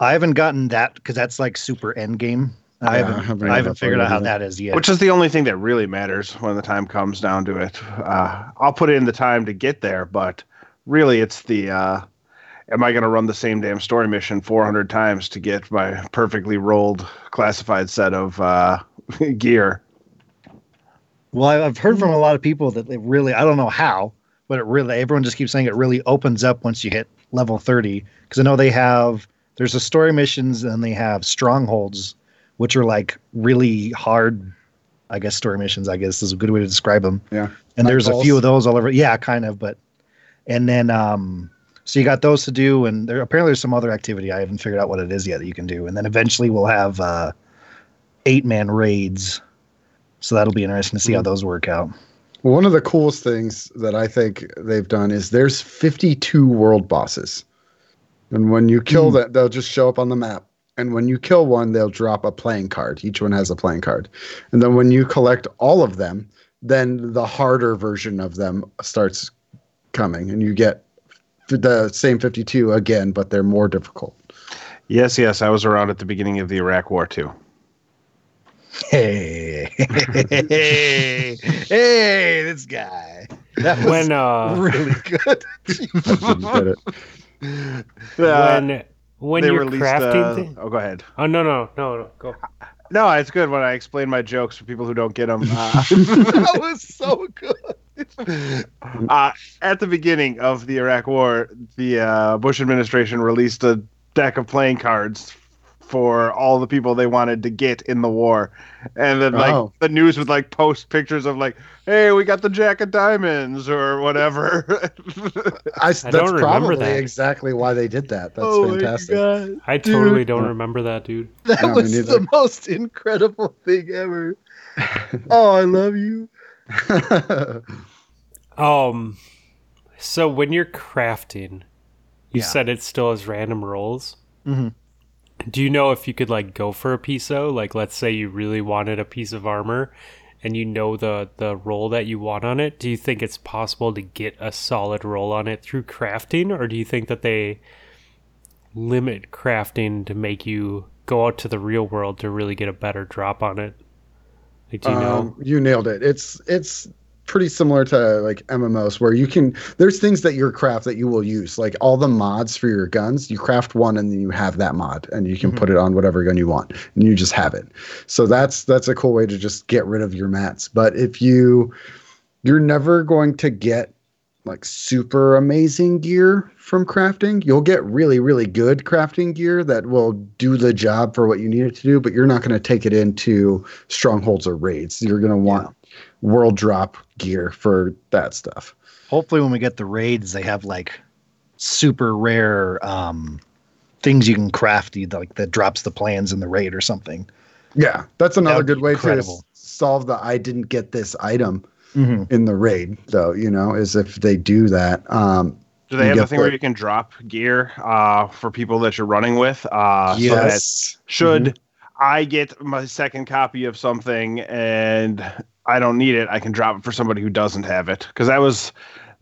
I haven't gotten that because that's like super end game. I Yeah, haven't, haven't I haven't figured out how that is yet. Which is the only thing that really matters when the time comes down to it. Uh, I'll put in the time to get there, but really, it's the uh, am I going to run the same damn story mission 400 times to get my perfectly rolled classified set of uh, [laughs] gear? well, I- I've heard from a lot of people that it really, I don't know how, but it really, everyone just keeps saying it really opens up once you hit level 30. Because I know they have, there's the story missions and they have strongholds, which are like really hard, I guess, story missions, I guess is a good way to describe them. Yeah. And there's a few of those all over. Yeah, kind of. But, and then, um, so you got those to do, and there apparently there's some other activity I haven't figured out what it is yet that you can do, and then eventually we'll have uh, eight man raids. So that'll be interesting to see how those work out. One of the coolest things that I think they've done is there's 52 world bosses. And when you kill that, they'll just show up on the map. And when you kill one, they'll drop a playing card. Each one has a playing card. And then when you collect all of them, then the harder version of them starts coming. And you get the same 52 again, but they're more difficult. Yes, yes, I was around at the beginning of the Iraq War too. Hey, hey, [laughs] hey, this guy. That was when uh really good. You get it. Uh, when when you're released, crafting uh, thi- Oh, go ahead. oh no no no no go No, it's good when I explain my jokes for people who don't get them. Uh, [laughs] that was so good. [laughs] uh, at the beginning of the Iraq War, the uh, Bush administration released a deck of playing cards for all the people they wanted to get in the war, and then like Oh. the news would like post pictures of like, "Hey, we got the Jack of Diamonds" or whatever. [laughs] I, [laughs] I don't remember probably that. exactly why they did that. That's Oh fantastic. God. I totally Dude. don't remember that dude That No, was the most incredible thing ever. Oh, I love you. [laughs] um so when you're crafting you Yeah. said it still has random rolls Mhm. do you know if you could like go for a piece though like let's say you really wanted a piece of armor and you know the the roll that you want on it do you think it's possible to get a solid roll on it through crafting or do you think that they limit crafting to make you go out to the real world to really get a better drop on it like, you Um, you nailed it. It's it's pretty similar to like MMOs where you can there's things that your craft that you will use. Like all the mods for your guns, you craft one and then you have that mod and you can put it on whatever gun you want and you just have it. So that's that's a cool way to just get rid of your mats. But if you you're never going to get like super amazing gear from crafting. You'll get really, really good crafting gear that will do the job for what you need it to do, but you're not going to take it into strongholds or raids. You're going to want world drop gear for that stuff. Hopefully, when we get the raids, they have like super rare um, things you can craft, like that drops the plans in the raid or something. Yeah, that's another good way to incredible. s- solve the I didn't get this item Mm-hmm. in the raid, though, you know, is if they do that. Um, Do they have a the thing where you can drop gear uh, for people that you're running with? Uh, so that yes. should I get my second copy of something and I don't need it, I can drop it for somebody who doesn't have it. Because that was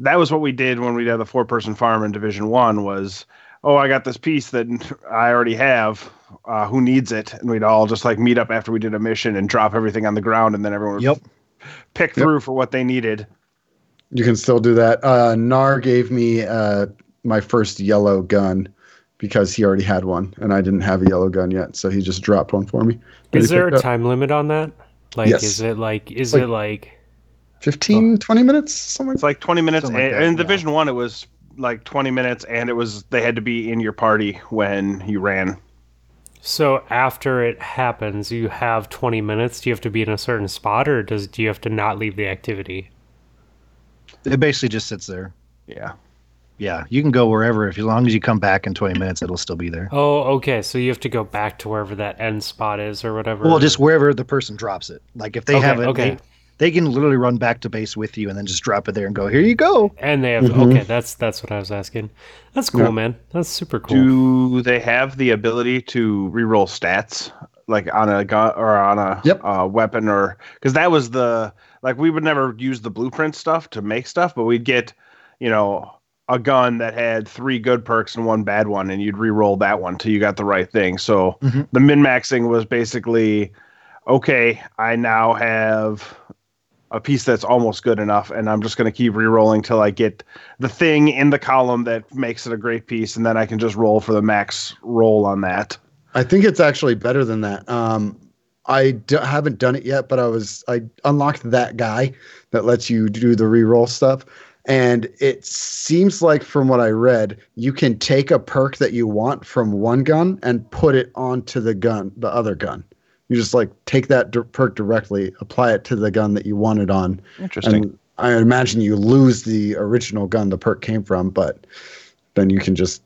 that was what we did when we had the four person farm in Division One. Was oh, I got this piece that I already have. Uh, who needs it? And we'd all just like meet up after we did a mission and drop everything on the ground, and then everyone would Yep. Pick through for what they needed. You can still do that. Uh, Nar gave me uh, my first yellow gun because he already had one, and I didn't have a yellow gun yet, so he just dropped one for me. Is there a up. time limit on that? Like, Yes. is it like, is Like- it like, 15, 20 minutes? Something It's like 20 minutes. Like and, that, in yeah. Division One, it was like 20 minutes, and it was they had to be in your party when you ran. So after it happens, you have 20 minutes? Do you have to be in a certain spot or does, do you have to not leave the activity? It basically just sits there. Yeah. Yeah, you can go wherever. If as long as you come back in 20 minutes, it'll still be there. Oh, okay. So you have to go back to wherever that end spot is or whatever. Well, just wherever the person drops it. Like if they Okay, have it, okay. they, they can literally run back to base with you and then just drop it there and go, here you go. and they have, Mhm. okay, that's, that's what I was asking. That's cool, Yeah. man. That's super cool. Do they have the ability to reroll stats like on a gun or on a Yep. uh, weapon or because that was the like we would never use the blueprint stuff to make stuff, but we'd get you know a gun that had three good perks and one bad one, and you'd re-roll that one till you got the right thing. So Mhm. the min maxing was basically okay. I now have a piece that's almost good enough, and I'm just going to keep re-rolling till I get the thing in the column that makes it a great piece, and then I can just roll for the max roll on that. I think it's actually better than that. Um, I d- haven't done it yet, but I was I unlocked that guy that lets you do the reroll stuff, and it seems like from what I read, you can take a perk that you want from one gun and put it onto the gun, the other gun. You just like take that d- perk directly, apply it to the gun that you want it on, Interesting. and I imagine you lose the original gun the perk came from, but then you can just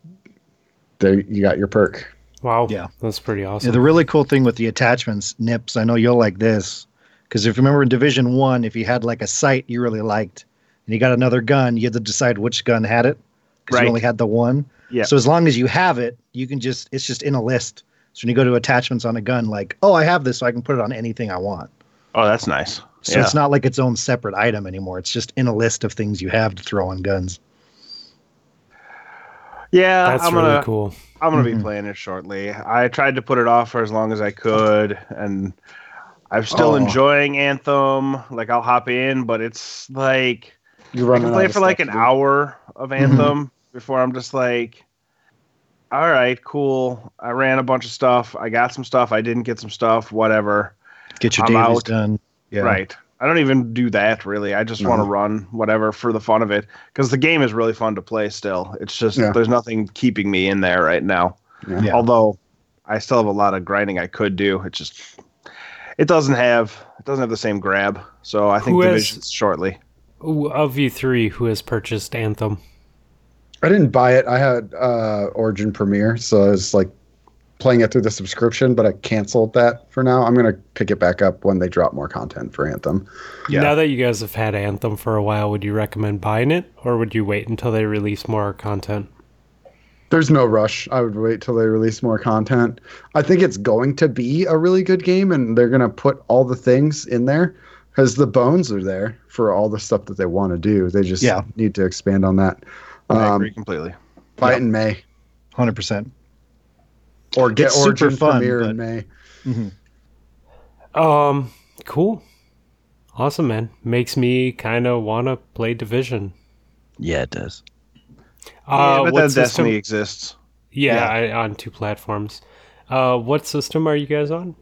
there you got your perk. Wow. Yeah. That's pretty Yeah, awesome. the really cool thing with the attachments, Nips, I know you'll like this, Because if you remember in Division One, if you had like a sight you really liked, and you got another gun, you had to decide which gun had it because Right. you only had the one. Yeah. So as long as you have it, you can just it's just in a list. So when you go to attachments on a gun, like, oh, I have this, so I can put it on anything I want. Oh, that's nice. So yeah. it's not like its own separate item anymore. It's just in a list of things you have to throw on guns. yeah, That's I'm really gonna cool. I'm gonna be Mhm. playing it shortly. I tried to put it off for as long as I could, and I'm still Oh. enjoying Anthem. Like I'll hop in, but it's like You're I running can out play for like an hour of Mm-hmm. Anthem before I'm just like, all right, cool. I ran a bunch of stuff. I got some stuff. I didn't get some stuff. Whatever. Get your I'm dailies done. Yeah. Right. I don't even do that really. I just No. want to run whatever for the fun of it because the game is really fun to play still. It's just Yeah. there's nothing keeping me in there right now. Yeah. Yeah. Although I still have a lot of grinding I could do. It just it doesn't have it doesn't have the same grab. So I think Who has- divisions shortly. Of you three, who has purchased Anthem? I didn't buy it. I had uh, Origin Premier, so I was like playing it through the subscription, but I canceled that for now. I'm gonna pick it back up when they drop more content for Anthem. Yeah. Now that you guys have had Anthem for a while, would you recommend buying it, or would you wait until they release more content? There's no rush. I would wait till they release more content. I think it's going to be a really good game, and they're gonna put all the things in there because the bones are there for all the stuff that they want to do. They just Yeah. need to expand on that. I Um, agree completely. buy Yep. in May, Hundred percent. or get It's super Origin fun, Premier but- in May. Um, cool, awesome, man. Makes me kind of want to play Division. Yeah, it does. Uh, yeah, but what then system? Destiny exists. Yeah, I, on two platforms. Uh, what system are you guys on?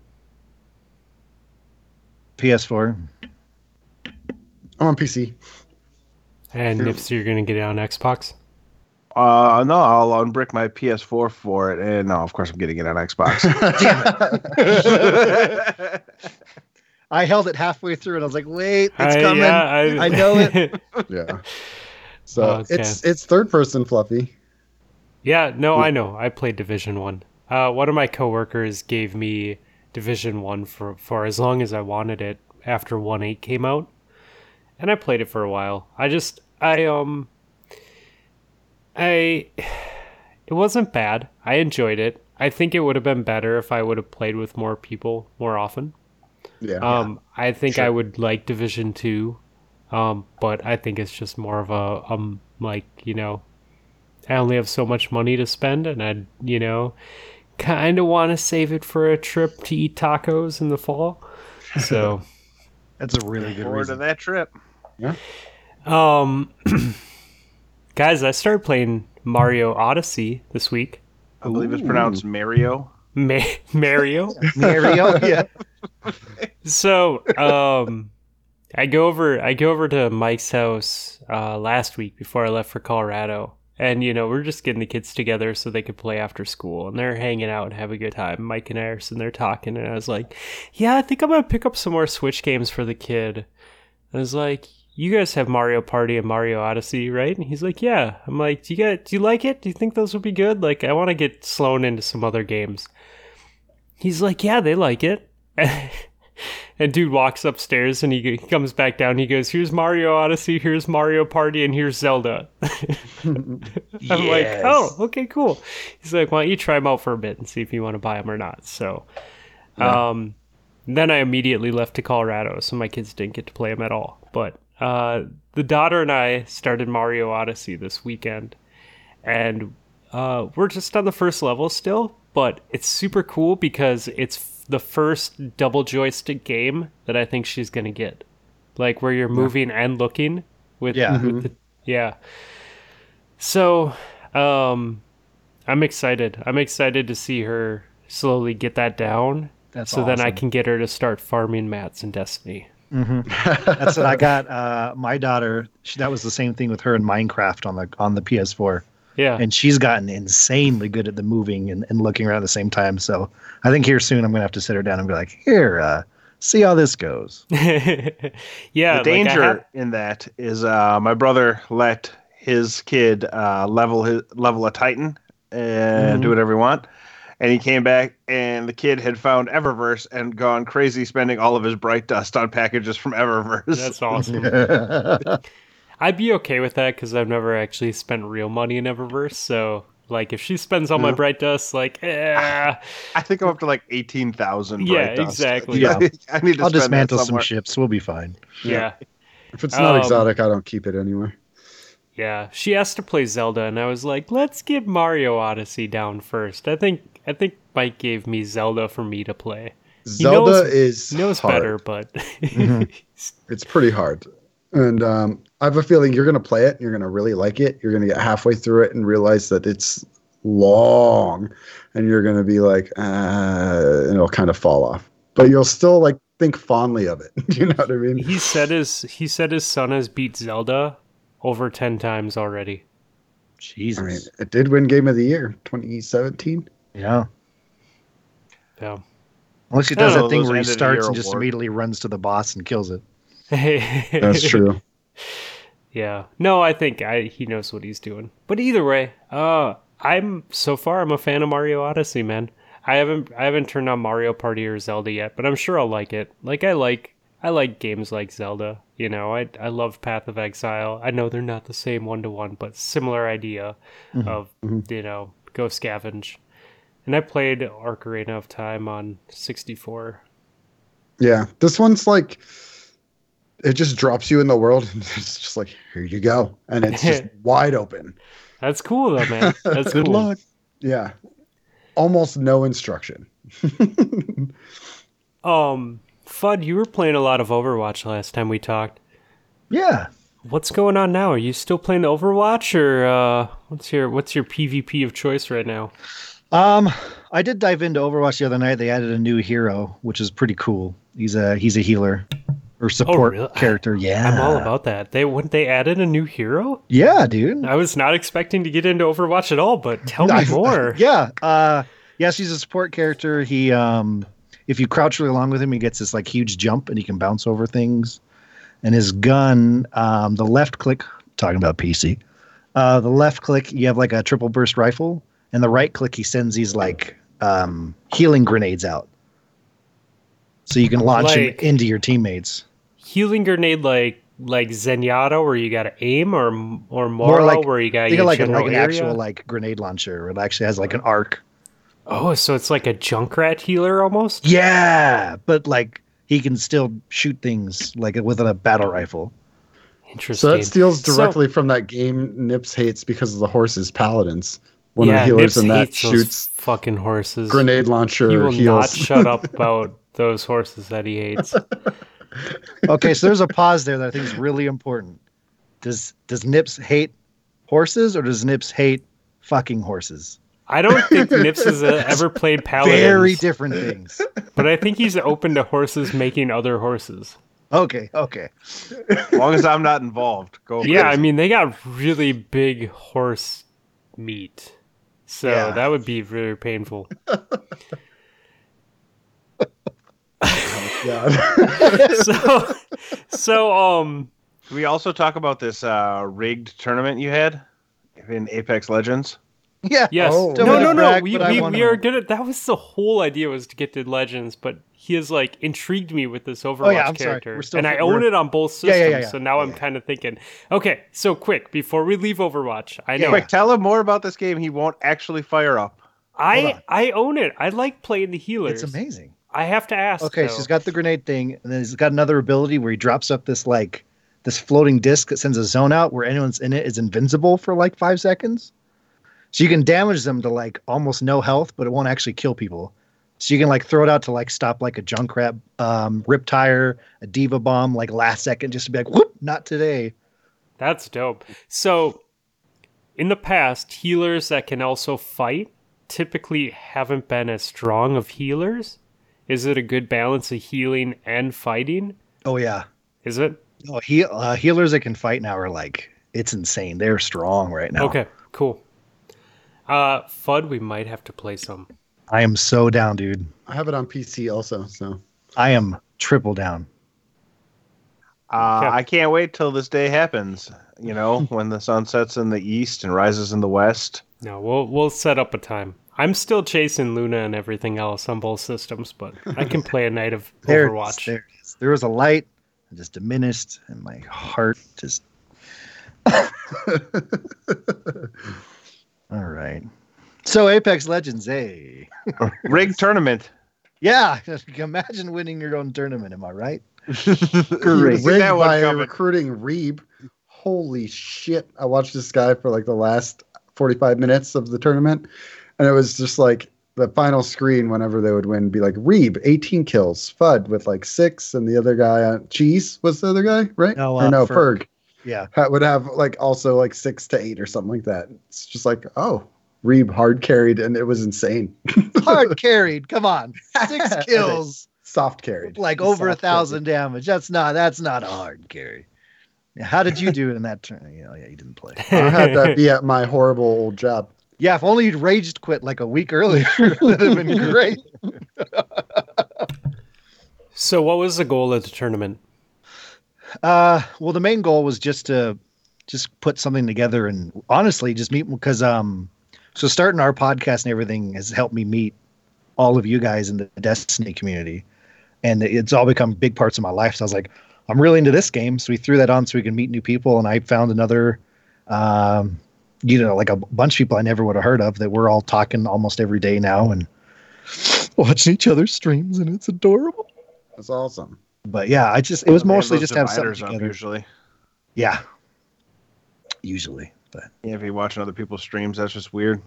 PS4. I'm on PC. And if so, you're gonna get it on Xbox. Uh, no, I'll unbrick my PS4 for it, and no, of course I'm getting it on Xbox. [laughs] I held it halfway through and I was like, wait, it's I- coming. yeah, I, I know it. [laughs] Yeah. So Okay. it's it's third person fluffy. Yeah, no, I know. I played Division One. Uh, one of my coworkers gave me Division One for for as long as I wanted it after One Eight came out, and I played it for a while. I just, I um, I, it wasn't bad. I enjoyed it. I think it would have been better if I would have played with more people more often. Yeah. Um, I think I would like Division Two, um, but I think it's just more of a um, like you know, I only have so much money to spend, and I you know, kind of want to save it for a trip to eat tacos in the fall. So, [laughs] That's a really good Forward to that trip. Um, [clears throat] guys, I started playing Mario Odyssey this week. I believe it's pronounced Mario. Ma- [laughs] Mario. [laughs] Mario. yeah. So, um, I go over I go over to Mike's house uh, last week before I left for Colorado, and you know we're just getting the kids together so they could play after school, and they're hanging out and have a good time. Mike and I are sitting there talking, and I was like, "Yeah, I think I'm gonna pick up some more Switch games for the kid." I was like, "You guys have Mario Party and Mario Odyssey, right?" And he's like, "Yeah." I'm like, "Do you get? Do you like it? Do you think those would be good? Like, I want to get Sloan into some other games." He's like, "Yeah, they like it." [laughs] And dude walks upstairs and he, he comes back down. He goes, "Here's Mario Odyssey, here's Mario Party, and here's Zelda." [laughs] I'm like, "Oh, okay, cool." He's like, "Why don't you try them out for a bit and see if you want to buy them or not?" So, um, then I immediately left to Colorado, so my kids didn't get to play them at all. But uh, the daughter and I started Mario Odyssey this weekend, and uh, we're just on the first level still, but it's super cool because it's f- the first double joystick game that I think she's gonna get, like where you're moving and looking with, Yeah. with the, yeah. So, um, I'm excited. I'm excited to see her slowly get that down, That's so then I can get her to start farming mats in Destiny. [laughs] That's what I got. Uh, my daughter. She, that was the same thing with her in Minecraft on the on the PS4, Yeah, and she's gotten insanely good at the moving and, and looking around at the same time. So I think here soon I'm gonna have to sit her down and be like, here, uh, see how this goes. [laughs] yeah. the like, I danger in that is uh, my brother let his kid uh, level his level a Titan and Mm-hmm. do whatever he want, and he came back and the kid had found Eververse and gone crazy spending all of his bright dust on packages from Eververse. That's awesome. [laughs] I'd be okay with that because I've never actually spent real money in Eververse. So, like, if she spends all my bright dust, like, eh, I think I'm up to like eighteen thousand. Yeah, exactly. Yeah. [laughs] I need to I'll dismantle some ships. We'll be fine. yeah, If it's not Um, exotic, I don't keep it anywhere. yeah. She asked to play Zelda, and I was like, let's get Mario Odyssey down first. I think, I think Mike gave me Zelda for me to play. Zelda knows- is He knows hard. better, but [laughs] It's pretty hard. And um, I have a feeling you're going to play it. You're going to really like it. You're going to get halfway through it and realize that it's long. And you're going to be like, uh, and it'll kind of fall off. But you'll still like think fondly of it. [laughs] you know what I mean? he said his he said his son has beat Zelda over ten times already. Jesus. I mean, it did win Game of the Year 2017. Yeah. Yeah. Unless he I don't does know, that thing where he end of the starts and just award. immediately runs to the boss and kills it. [laughs] That's true. Yeah. No, I think I he knows what he's doing. But either way, uh I'm so far I'm a fan of Mario Odyssey, man. I haven't I haven't turned on Mario Party or Zelda yet, but I'm sure I'll like it. Like I like I like games like Zelda. You know, I I love Path of Exile. I know they're not the same one to one, but similar idea of you know, go scavenge. And I played Ocarina of Time on 64. Yeah. This one's like, it just drops you in the world. And [laughs] it's just like, here you go. And it's just [laughs] wide open. That's cool though, man. [laughs] That's Good cool. luck. Yeah. Almost no instruction. Um, Fudd, you were playing a lot of Overwatch last time we talked. Yeah. What's going on now? Are you still playing Overwatch, or uh, what's your what's your PvP of choice right now? Um, I did dive into Overwatch the other night. They added a new hero, which is pretty cool. He's a he's a healer or support really? character. Yeah, I'm all about that. They when they added a new hero. Yeah, dude. I was not expecting to get into Overwatch at all, but tell me [laughs] more. [laughs] Yeah. Uh, yes, he's a support character. He um, if you crouch really long with him, he gets this like huge jump and he can bounce over things. And his gun, um, the left click, talking about PC, uh, the left click, you have like a triple burst rifle, and the right click, he sends these like um, healing grenades out, so you can launch Like- them into your teammates. Healing grenade like like Zenyatta, where you got to aim, or or Moira, More like- where you got to Think like, a, like an area. actual like grenade launcher. It actually has like an arc. Oh, so it's like a Junkrat healer almost. Yeah, but like he can still shoot things like with a battle rifle. Interesting. So that steals So- directly from that game Nips hates because of the horses, paladins. One yeah, of the healers Nips in that hates those shoots fucking horses. grenade launcher He will heals. not shut up [laughs] about those horses that he hates. [laughs] Okay, so there's a pause there that I think is really important. Does does Nips hate horses or does Nips hate fucking horses? I don't think Nips has uh, ever played [laughs] paladins, Very different things. but I think he's open to horses making other horses. Okay, okay. As long as I'm not involved, go. Yeah, I mean they got really big horse meat, so Yeah. that would be very painful. [laughs] God. [laughs] so, so um, Can we also talk about this uh, rigged tournament you had in Apex Legends? Yeah. yes, Oh. No, no, no. brag, we we, we are know. gonna. That was the whole idea was to get to Legends, but he has like intrigued me with this Overwatch Oh, yeah, character, and I own it on both systems. yeah, yeah, yeah. So now I'm kind of thinking, okay, so quick before we leave Overwatch, I know Quick, tell him more about this game. He won't actually fire up. I. I own it. I like playing the healers. It's amazing. I have to ask. Okay, though. so he's got the grenade thing, and then he's got another ability where he drops up this like this floating disc that sends a zone out where anyone's in it is invincible for like five seconds. So you can damage them to like almost no health, but it won't actually kill people. So you can like throw it out to like stop like a Junkrat um, rip tire, a D.Va bomb, like last second, just to be like, whoop, not today. That's dope. So, in the past, healers that can also fight typically haven't been as strong of healers. Is it a good balance of healing and fighting? Oh yeah, Is it? no he, uh, healers that can fight now are like it's insane. They're strong right now. Okay, cool. Uh, Fudd, we might have to play some. I am so down, dude. I have it on PC also, so I am triple down. Uh, I can't wait till this day happens. You know, [laughs] when the sun sets in the east and rises in the west. No, we'll we'll set up a time. I'm still chasing Luna and everything else on both systems, but I can play a night of [laughs] There Overwatch. there it is. There was a light, it just diminished, and my heart just. [laughs] All right. So Apex Legends, hey. [laughs] Rigged tournament. Yeah, [laughs] imagine winning your own tournament. Am I right? [laughs] Rigged See that one by coming. recruiting Reeb. Holy shit! I watched this guy for like the last forty-five minutes of the tournament, and it was just like the final screen. Whenever they would win, be like Reeb, eighteen kills, Fud with like six, and the other guy, uh, Cheese was the other guy, right? No, or uh, no, Ferg. Ferg. Yeah. ha- would have like also like six to eight or something like that. It's just like, oh, Reeb hard carried, and it was insane. [laughs] Hard carried. Come on. Six [laughs] kills. Soft carried, like over a Soft carried. thousand damage. That's not that's not a hard carry. Yeah, How did you do in that turn? You know, yeah, you didn't play. [laughs] I had to be at my horrible old job. Yeah, if only you'd raged quit like a week earlier, it would have been great. So, what was the goal of the tournament? Uh, well, the main goal was just to just put something together and honestly just meet because um, so starting our podcast and everything has helped me meet all of you guys in the Destiny community, and it's all become big parts of my life. So I was like, I'm really into this game, so we threw that on so we can meet new people, and I found another, um, you know, like a bunch of people I never would have heard of that we're all talking almost every day now and [laughs] watching each other's streams, and it's adorable. That's awesome. But yeah, I just it was mostly just to have something together. usually. Yeah. Usually. But Yeah, if you're watching other people's streams, that's just weird.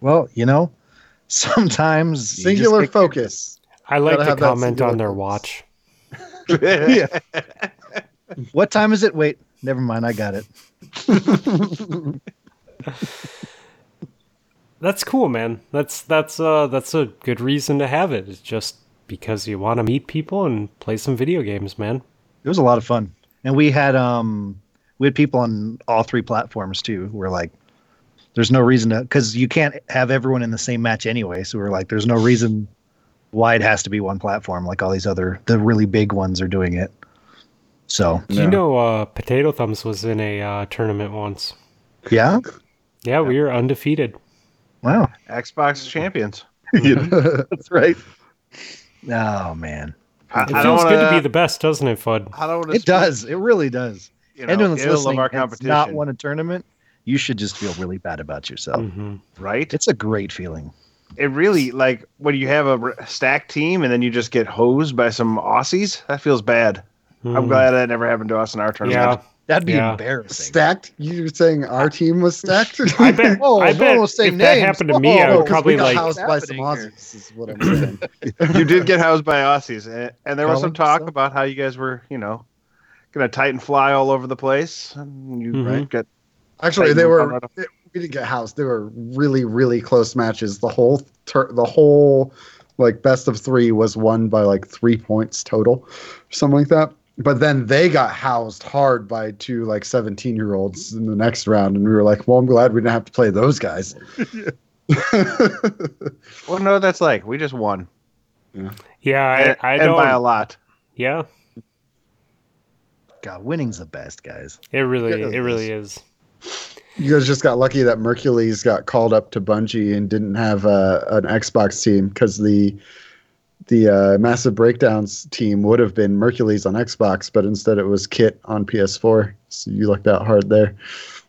well, you know, [laughs] sometimes you Singular get- focus. I like Gotta to have that comment on their watch. [laughs] yeah. [laughs] What time is it? Wait, never mind. I got it. That's cool, man. That's that's uh that's a good reason to have it. It's just because you want to meet people and play some video games, man. It was a lot of fun, and we had um we had people on all three platforms too. We're like, there's no reason to because you can't have everyone in the same match anyway. So we're like, there's no reason why it has to be one platform like all these other the really big ones are doing it. So Do you know uh Potato Thumbs was in a uh, tournament once? yeah, Yeah, we were undefeated. wow, Xbox champions. [laughs] that's right. Oh man, I, It I don't feels wanna, good to be the best, doesn't it, Fud? I don't want it does. It really does. You know, Anyone that's ill listening of our competition, not won a tournament, you should just feel really bad about yourself. hmm right? It's a great feeling. It really like when you have a stacked team and then you just get hosed by some Aussies. That feels bad. I'm glad that never happened to us in our tournament. Mm-hmm. Yeah, That'd be Yeah. embarrassing. stacked? You're saying our team was stacked? [laughs] I bet. [laughs] Whoa, I bet almost say if that happened to me, I Whoa, would 'cause probably we got like. housed by some? Aussies. Is what I'm [laughs] saying. you did get housed by Aussies, and, and there was some talk yourself? about how you guys were, you know, gonna tighten fly all over the place. And you Mhm. right, got Actually, Titan they were. They- we didn't get housed. They were really, really close matches. The whole, tur- the whole, like best of three was won by like three points total, something like that. But then they got housed hard by two like 17 year olds in the next round, and we were like, "Well, I'm glad we didn't have to play those guys." [laughs] [laughs] well, no, that's like we just won, Yeah, and, I, I and don't. by a lot. yeah, God, winning's the best, guys. it really, It it really is. is. you guys just got lucky that Mercules got called up to Bungie and didn't have uh, an Xbox team because the the uh, Massive Breakdowns team would have been Mercules on Xbox, but instead it was Kit on PS4. So you lucked out hard there.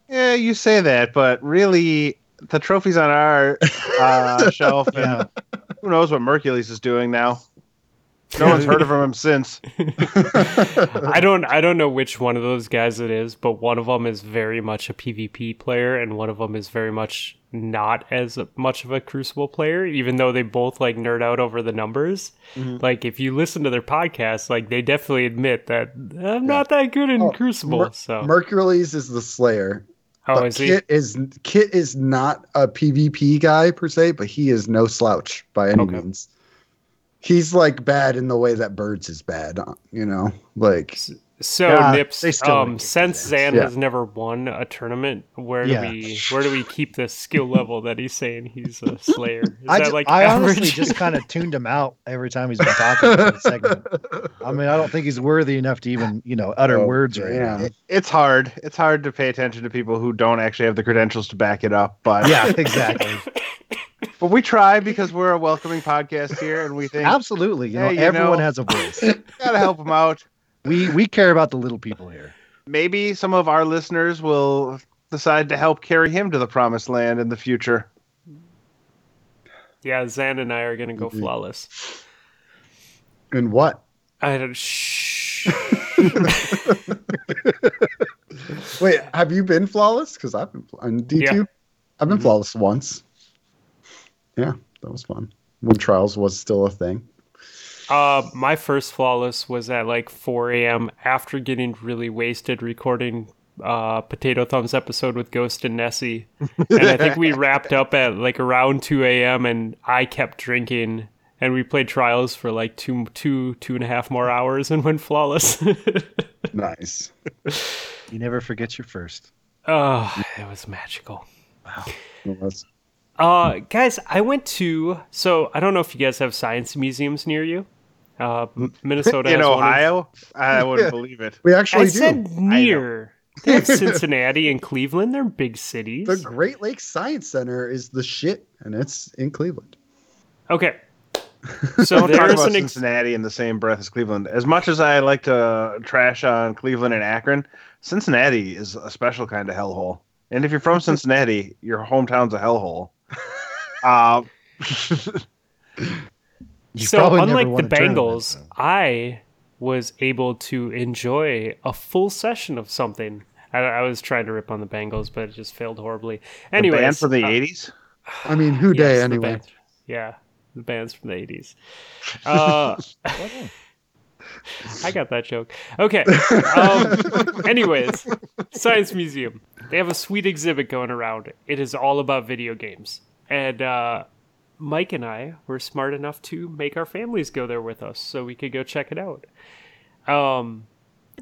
Yeah, you say that, but really, the trophies on our uh, [laughs] shelf, and Yeah. who knows what Mercules is doing now? No one's heard of him since. [laughs] I don't I don't know which one of those guys it is, but one of them is very much a PvP player and one of them is very much not as much of a Crucible player even though they both like nerd out over the numbers. Mhm. Like if you listen to their podcast, like they definitely admit that I'm not that good in Oh, Crucible. Mer- so Mercules is the Slayer. oh, but is he? Kit is Kit is not a PvP guy per se, but he is no slouch by any Okay. means. He's like bad in the way that Birds is bad, you know. Like So Yeah, Nips, they um, since. Zan Yeah. has never won a tournament, where do Yeah. we where do we keep the skill level that he's saying he's a [laughs] slayer? Is I, that ju- like I honestly just kind of [laughs] tuned him out every time he's been talking for the segment. I mean, I don't think he's worthy enough to even, you know, utter Oh, words right damn. now. It's hard. It's hard to pay attention to people who don't actually have the credentials to back it up. But Yeah, exactly. [laughs] [laughs] But we try because we're a welcoming podcast here, and we think Absolutely. You know, Hey, you everyone know- has a voice. [laughs] gotta help them out. we we care about the little people here. Maybe some of our listeners will decide to help carry him to the promised land in the future. Yeah, Zan and I are gonna go Mhm. flawless. And what? I don't. Shh. [laughs] Wait, have you been flawless? Because I've been fl- on D2. Yeah. I've been Mhm. flawless once. Yeah, that was fun. When trials was still a thing. Uh, my first flawless was at like 4 a.m. after getting really wasted recording uh, Potato Thumbs episode with Ghost and Nessie. And I think we [laughs] wrapped up at like around 2 a.m. and I kept drinking and we played trials for like two, two, two and a half more hours and went flawless. [laughs] Nice. You never forget your first. oh, it was magical. Well, that's- Uh, guys, I went to, so I don't know if you guys have science museums near you. Uh, [laughs] Minnesota in has one of- Ohio, I wouldn't [laughs] believe it. we I actually do. said near. [laughs] They have Cincinnati and Cleveland. They're big cities. The Great Lakes Science Center is the shit, and it's in Cleveland. Okay. So Don't talk there's about an ex- Cincinnati in the same breath as Cleveland. As much as I like to trash on Cleveland and Akron, Cincinnati is a special kind of hellhole. And if you're from Cincinnati, your hometown's a hellhole. Uh, You so unlike the Bengals. I was able to enjoy a full session of something. I, I was trying to rip on the Bengals, but it just failed horribly. Anyway, the band from the 80s? I mean, who [sighs] day anyway? yeah, the bands from the eighties. Uh, [laughs] [laughs] I got that joke. Okay. Um, anyways, Science Museum. They have a sweet exhibit going around. It is all about video games. And uh, Mike and I were smart enough to make our families go there with us so we could go check it out. Um,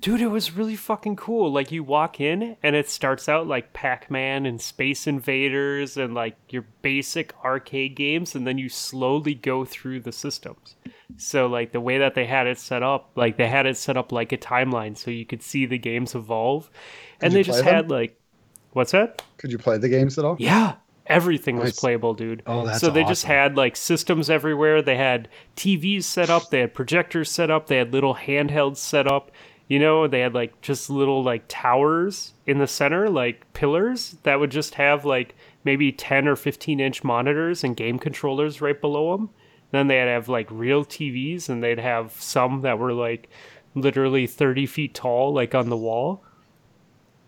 dude, it was really fucking cool. Like, you walk in and it starts out like Pac Man and Space Invaders and like your basic arcade games, and then you slowly go through the systems. So like the way that they had it set up, like they had it set up like a timeline so you could see the games evolve. And they just them? had like what's that? Could you play the games at all? Yeah. Everything was playable, dude. Oh, that's so they just had like systems everywhere. They had TVs set up, they had projectors set up, they had little handhelds set up. You know, they had like just little like towers in the center, like pillars that would just have like maybe 10 or 15 inch monitors and game controllers right below them. Then they'd have like real TVs and they'd have some that were like literally 30 feet tall, like on the wall.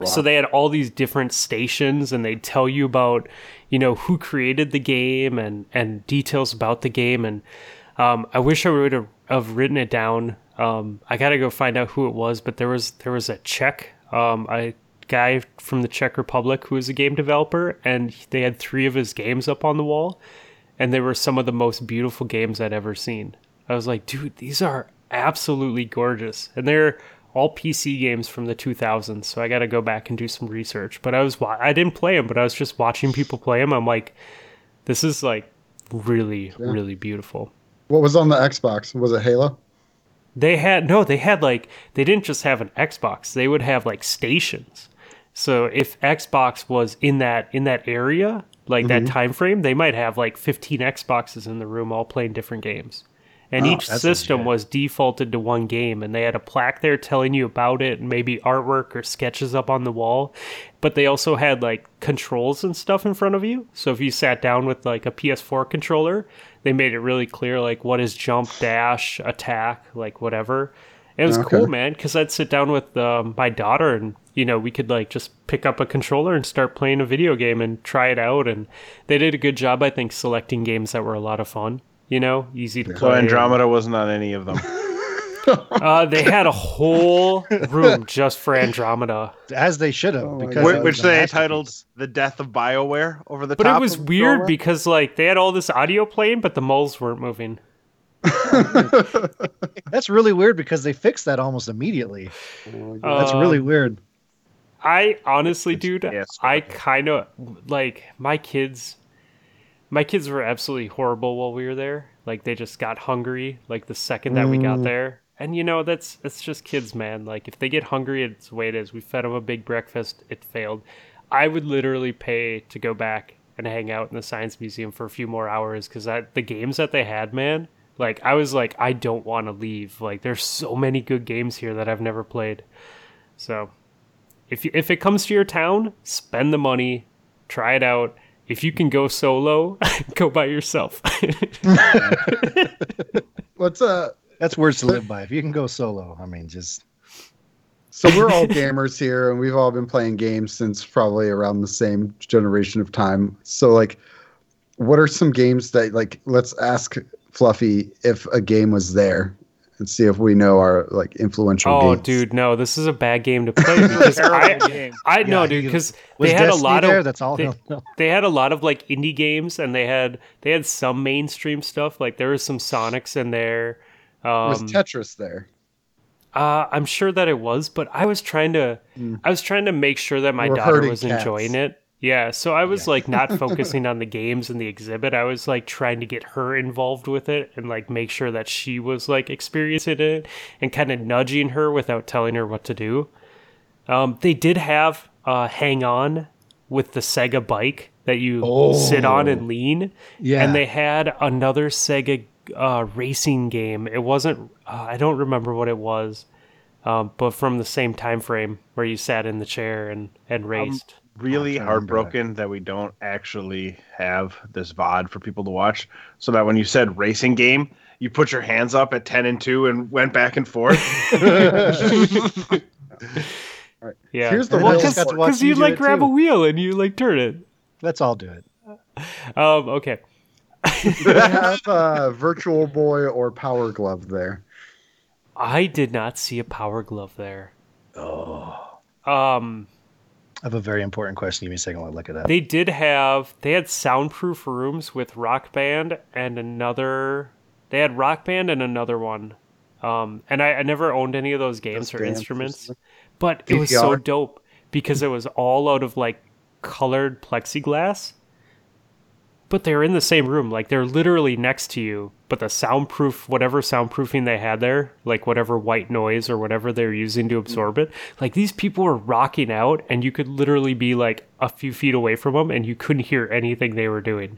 So they had all these different stations and they'd tell you about, you know, who created the game and, and details about the game. And um, I wish I would have written it down. Um, I got to go find out who it was, but there was, there was a Czech, um, a guy from the Czech Republic who was a game developer and they had three of his games up on the wall and they were some of the most beautiful games I'd ever seen. I was like, dude, these are absolutely gorgeous. And they're all PC games from the 2000s, so I got to go back and do some research. But I was wa- I didn't play them, but I was just watching people play them. I'm like, this is like really really beautiful. What was on the Xbox? Was it Halo? They had no, they had like they didn't just have an Xbox. They would have like stations. So if Xbox was in that in that area, like that mm-hmm. time frame, they might have like 15 Xboxes in the room all playing different games. And Oh, each system was defaulted to one game and they had a plaque there telling you about it and maybe artwork or sketches up on the wall. But they also had like controls and stuff in front of you. So if you sat down with like a PS4 controller, they made it really clear like what is jump, dash, attack, like whatever. And it was Okay. cool, man, because I'd sit down with um, my daughter and you know we could like just pick up a controller and start playing a video game and try it out. And they did a good job, I think, selecting games that were a lot of fun. You know, easy to So play. Andromeda wasn't on any of them. [laughs] [laughs] Uh, they had a whole room just for Andromeda. as they should have, Oh because God. it Wh- was which they masterpiece. titled "The Death of Bioware" over the But top. it was weird Bioware. because like they had all this audio playing, but the moles weren't moving. [laughs] That's really weird because they fixed that almost immediately. That's Uh, really weird. I honestly, dude, yes, I kind of like my kids. My kids were absolutely horrible while we were there. Like they just got hungry like the second that we got Mm. there. And you know that's it's just kids, man. Like if they get hungry, it's the way it is. We fed them a big breakfast, it failed. I would literally pay to go back and hang out in the science museum for a few more hours because the games that they had, man, like I was like, I don't want to leave. Like there's so many good games here that I've never played. So if you, if it comes to your town, spend the money, try it out. If you can go solo, [laughs] go by yourself. [laughs] What's uh That's words to live by. If you can go solo, I mean, just So we're all gamers here, and we've all been playing games since probably around the same generation of time. So, like, what are some games that, like, let's ask Fluffy if a game was there and see if we know our like influential. Oh, games. dude, no, this is a bad game to play because [laughs] I. I know, Yeah, dude, because Was they had Destiny a lot there? of That's all. they- no, no. they had a lot of like indie games and they had they had some mainstream stuff like there was some sonics in there um was Tetris there? uh, i'm sure that it was but i was trying to Mm. i was trying to make sure that my We're daughter was cats. enjoying it yeah so i was like not [laughs] focusing on the games and the exhibit i was like trying to get her involved with it and like make sure that she was like experiencing it and kind of nudging her without telling her what to do um, they did have uh, hang on with the sega bike that you sit on and lean Yeah. and they had another Sega uh, racing game. It wasn't. Uh, I don't remember what it was, um, but from the same time frame where you sat in the chair and and raced. really trying to remember heartbroken that. we don't actually have this VOD for people to watch. So that when you said racing game, you put your hands up at 10 and 2 and went back and forth. [laughs] yeah, Here's the one- because just got you do like grab too. a wheel and you like turn it. Let's all do it. Um, okay. [laughs] They have uh, Virtual Boy or Power Glove there. I did not see a power glove there. Oh. Um, I have a very important question. Give me a second. I'll look it up. they did have they had soundproof rooms with Rock Band and another. They had Rock Band and another one. Um, and I, I never owned any of those games Just or instruments, something. but it was so dope because it was all out of like colored plexiglass. But they're in the same room, like they're literally next to you. But the soundproof, whatever soundproofing they had there, like whatever white noise or whatever they're using to absorb it, like these people were rocking out, and you could literally be like a few feet away from them, and you couldn't hear anything they were doing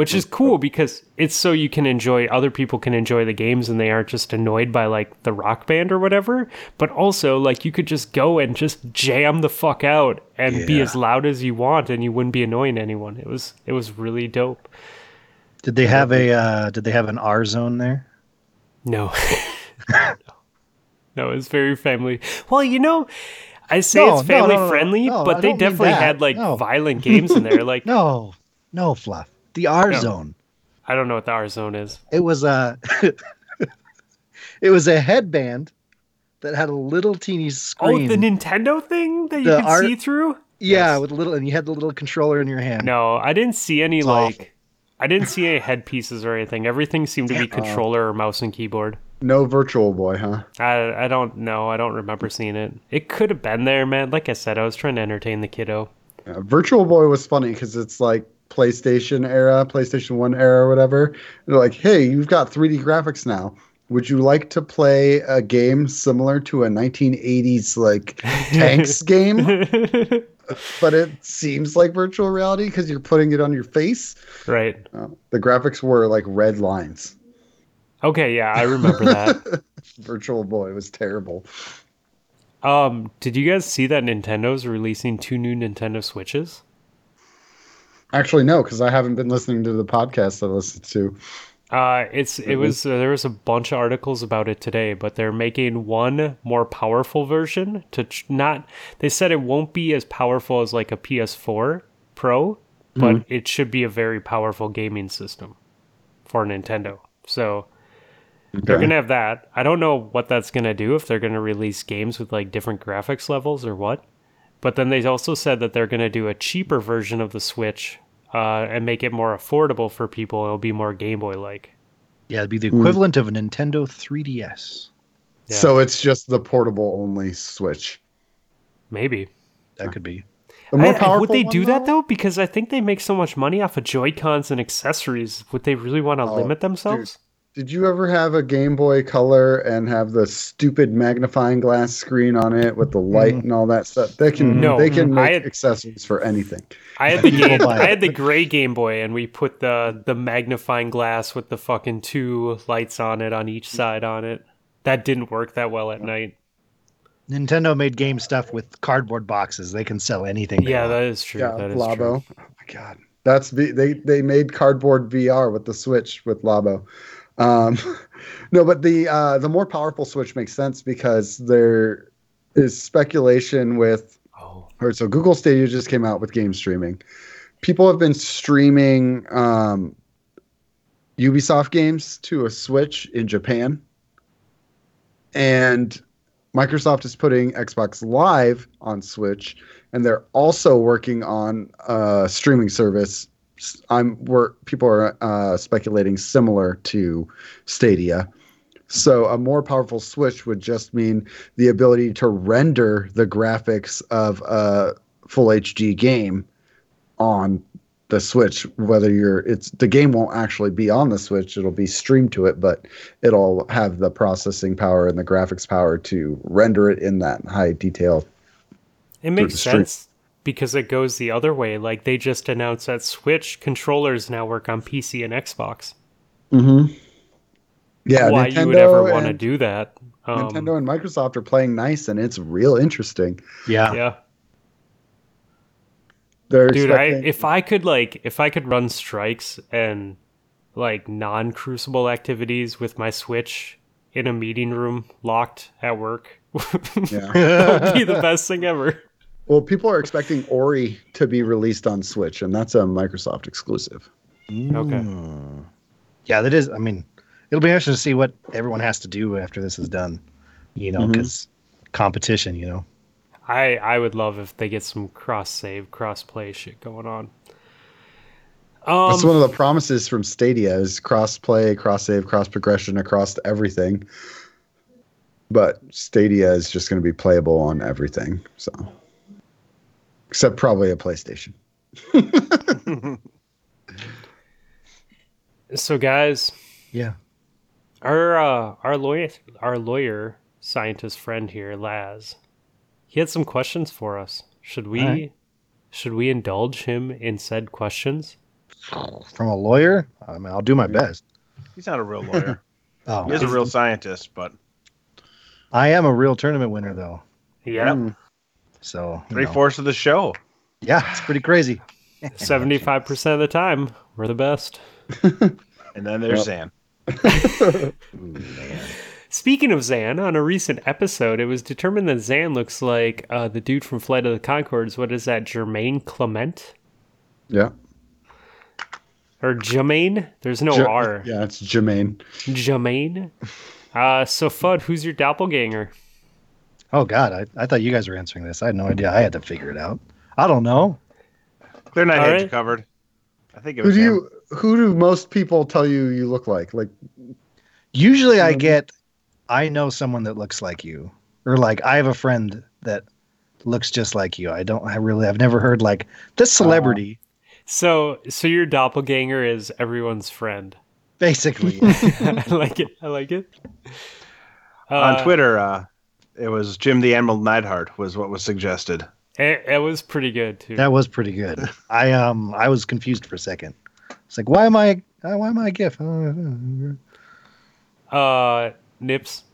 which is cool because it's so you can enjoy other people can enjoy the games and they aren't just annoyed by like the rock band or whatever. But also like you could just go and just jam the fuck out and be as loud as you want and you wouldn't be annoying anyone. It was it was really dope. Did they have a? Uh, did they have an R zone there? no. [laughs] [laughs] No it's very family. Well you know i say No, it's family no, no, friendly but they definitely had like violent games in there like [laughs] No, no fluff. The R No. zone. i don't know what the r zone is It was a. [laughs] it was a headband that had a little teeny oh, screen. oh the nintendo thing that you The could R- see through yeah, Yes. with a little, and you had the little controller in your hand. No, I didn't see any It's like awful. I didn't see any headpieces or anything. Everything seemed to be controller or mouse and keyboard. No Virtual Boy, huh? I I don't know. I don't remember seeing it. It could have been there, man. Like I said, I was trying to entertain the kiddo. Yeah, Virtual Boy was funny because it's like PlayStation era, PlayStation 1 era, or whatever. They're like, hey, you've got 3D graphics now. Would you like to play a game similar to a 1980s like [laughs] tanks game? [laughs] But it seems like virtual reality because you're putting it on your face. right. Uh, the graphics were like red lines. Okay, yeah, I remember that. [laughs] Virtual Boy was terrible. um, did you guys see that Nintendo's releasing two new Nintendo Switches? Actually, no, because I haven't been listening to the podcast I listened to. Uh, it's it was uh, there was a bunch of articles about it today, but they're making one more powerful version to ch- not. They said it won't be as powerful as like a PS4 Pro, but it should be a very powerful gaming system for Nintendo. So they're gonna have that. I don't know what that's gonna do if they're gonna release games with like different graphics levels or what. But then they also said that they're gonna do a cheaper version of the Switch uh, and make it more affordable for people. It'll be more Game Boy like. Yeah, it'd be the equivalent of a Nintendo 3DS. Yeah. So it's just the portable only Switch. Maybe. That could be. The more I- I- powerful would they one, do that though? Because I think they make so much money off of Joy Cons and accessories. Would they really want to Oh, limit themselves? Did you ever have a Game Boy Color and have the stupid magnifying glass screen on it with the light Mhm. and all that stuff? They can No. they can make had- accessories for anything. I had [laughs] the game. I had the gray Game Boy, and we put the the magnifying glass with the fucking two lights on it on each side on it. That didn't work that well at night. Nintendo made game stuff with cardboard boxes. They can sell anything. Yeah, that is true. Yeah, that is Labo. true. Oh my god, that's v- they they made cardboard VR with the Switch with Labo. Um, [laughs] no, but the uh, the more powerful Switch makes sense because there is speculation with Oh, All right, so Google Stadia just came out with game streaming. People have been streaming um, Ubisoft games to a Switch in Japan, and Microsoft is putting Xbox Live on Switch, and they're also working on a streaming service. I'm where people are uh, speculating similar to Stadia. So a more powerful Switch would just mean the ability to render the graphics of a full HD game on the Switch. Whether you're, it's the game won't actually be on the Switch; it'll be streamed to it, but it'll have the processing power and the graphics power to render it in that high detail. it makes sense because it goes the other way. Like they just announced that Switch controllers now work on PC and Xbox. Mm-hmm. Yeah, Why you would ever want to do that? Um, Nintendo and Microsoft are playing nice, and it's real interesting. yeah. Yeah. They're dude i if i could like if i could run strikes and like non-crucible activities with my switch in a meeting room locked at work [laughs] yeah. that would be the [laughs] best thing ever Well, people are expecting Ori to be released on Switch, and that's a Microsoft exclusive. okay Yeah, that is. I mean, it'll be interesting to see what everyone has to do after this is done. You know, because competition. You know. i i would love if they get some cross save cross play shit going on That's um one of the promises from Stadia is cross play, cross save, cross progression across everything. But Stadia is just going to be playable on everything. So, except probably a PlayStation. [laughs] so guys Yeah. our uh our lawyer our lawyer scientist friend here laz he had some questions for us should we Alright. should we indulge him in said questions From a lawyer, I mean, I'll do my best. He's not a real lawyer. [laughs] Oh, he is a real scientist, but I am a real tournament winner, though. yeah Mm. So three know. fourths of the show. Yeah, it's pretty crazy. [laughs] 75% of the time we're the best [laughs] And then there's Zan. [laughs] speaking of zan on a recent episode it was determined that zan looks like uh, the dude from flight of the Conchords what is that jermaine clement Yeah. or jermaine there's no Ja- r Yeah, it's Jermaine. jermaine uh, so fud who's your doppelganger Oh God, I, I thought you guys were answering this. I had no idea. I had to figure it out. I don't know. Clear night All had you covered. I think it Who was do him. you? Who do most people tell you you look like? Like, Usually, I Mhm. get, I know someone that looks like you, or like I have a friend that looks just like you. I don't. I really. I've never heard like this celebrity. so so your doppelganger is everyone's friend basically, [laughs] I like it. I like it. on Uh, Twitter? Uh, it was Jim the Animal Neidhart was what was suggested. It, it was pretty good too. that was pretty good. [laughs] I um, I was confused for a second. It's like, why am I? uh, Why am I a GIF? Uh, uh, Nips.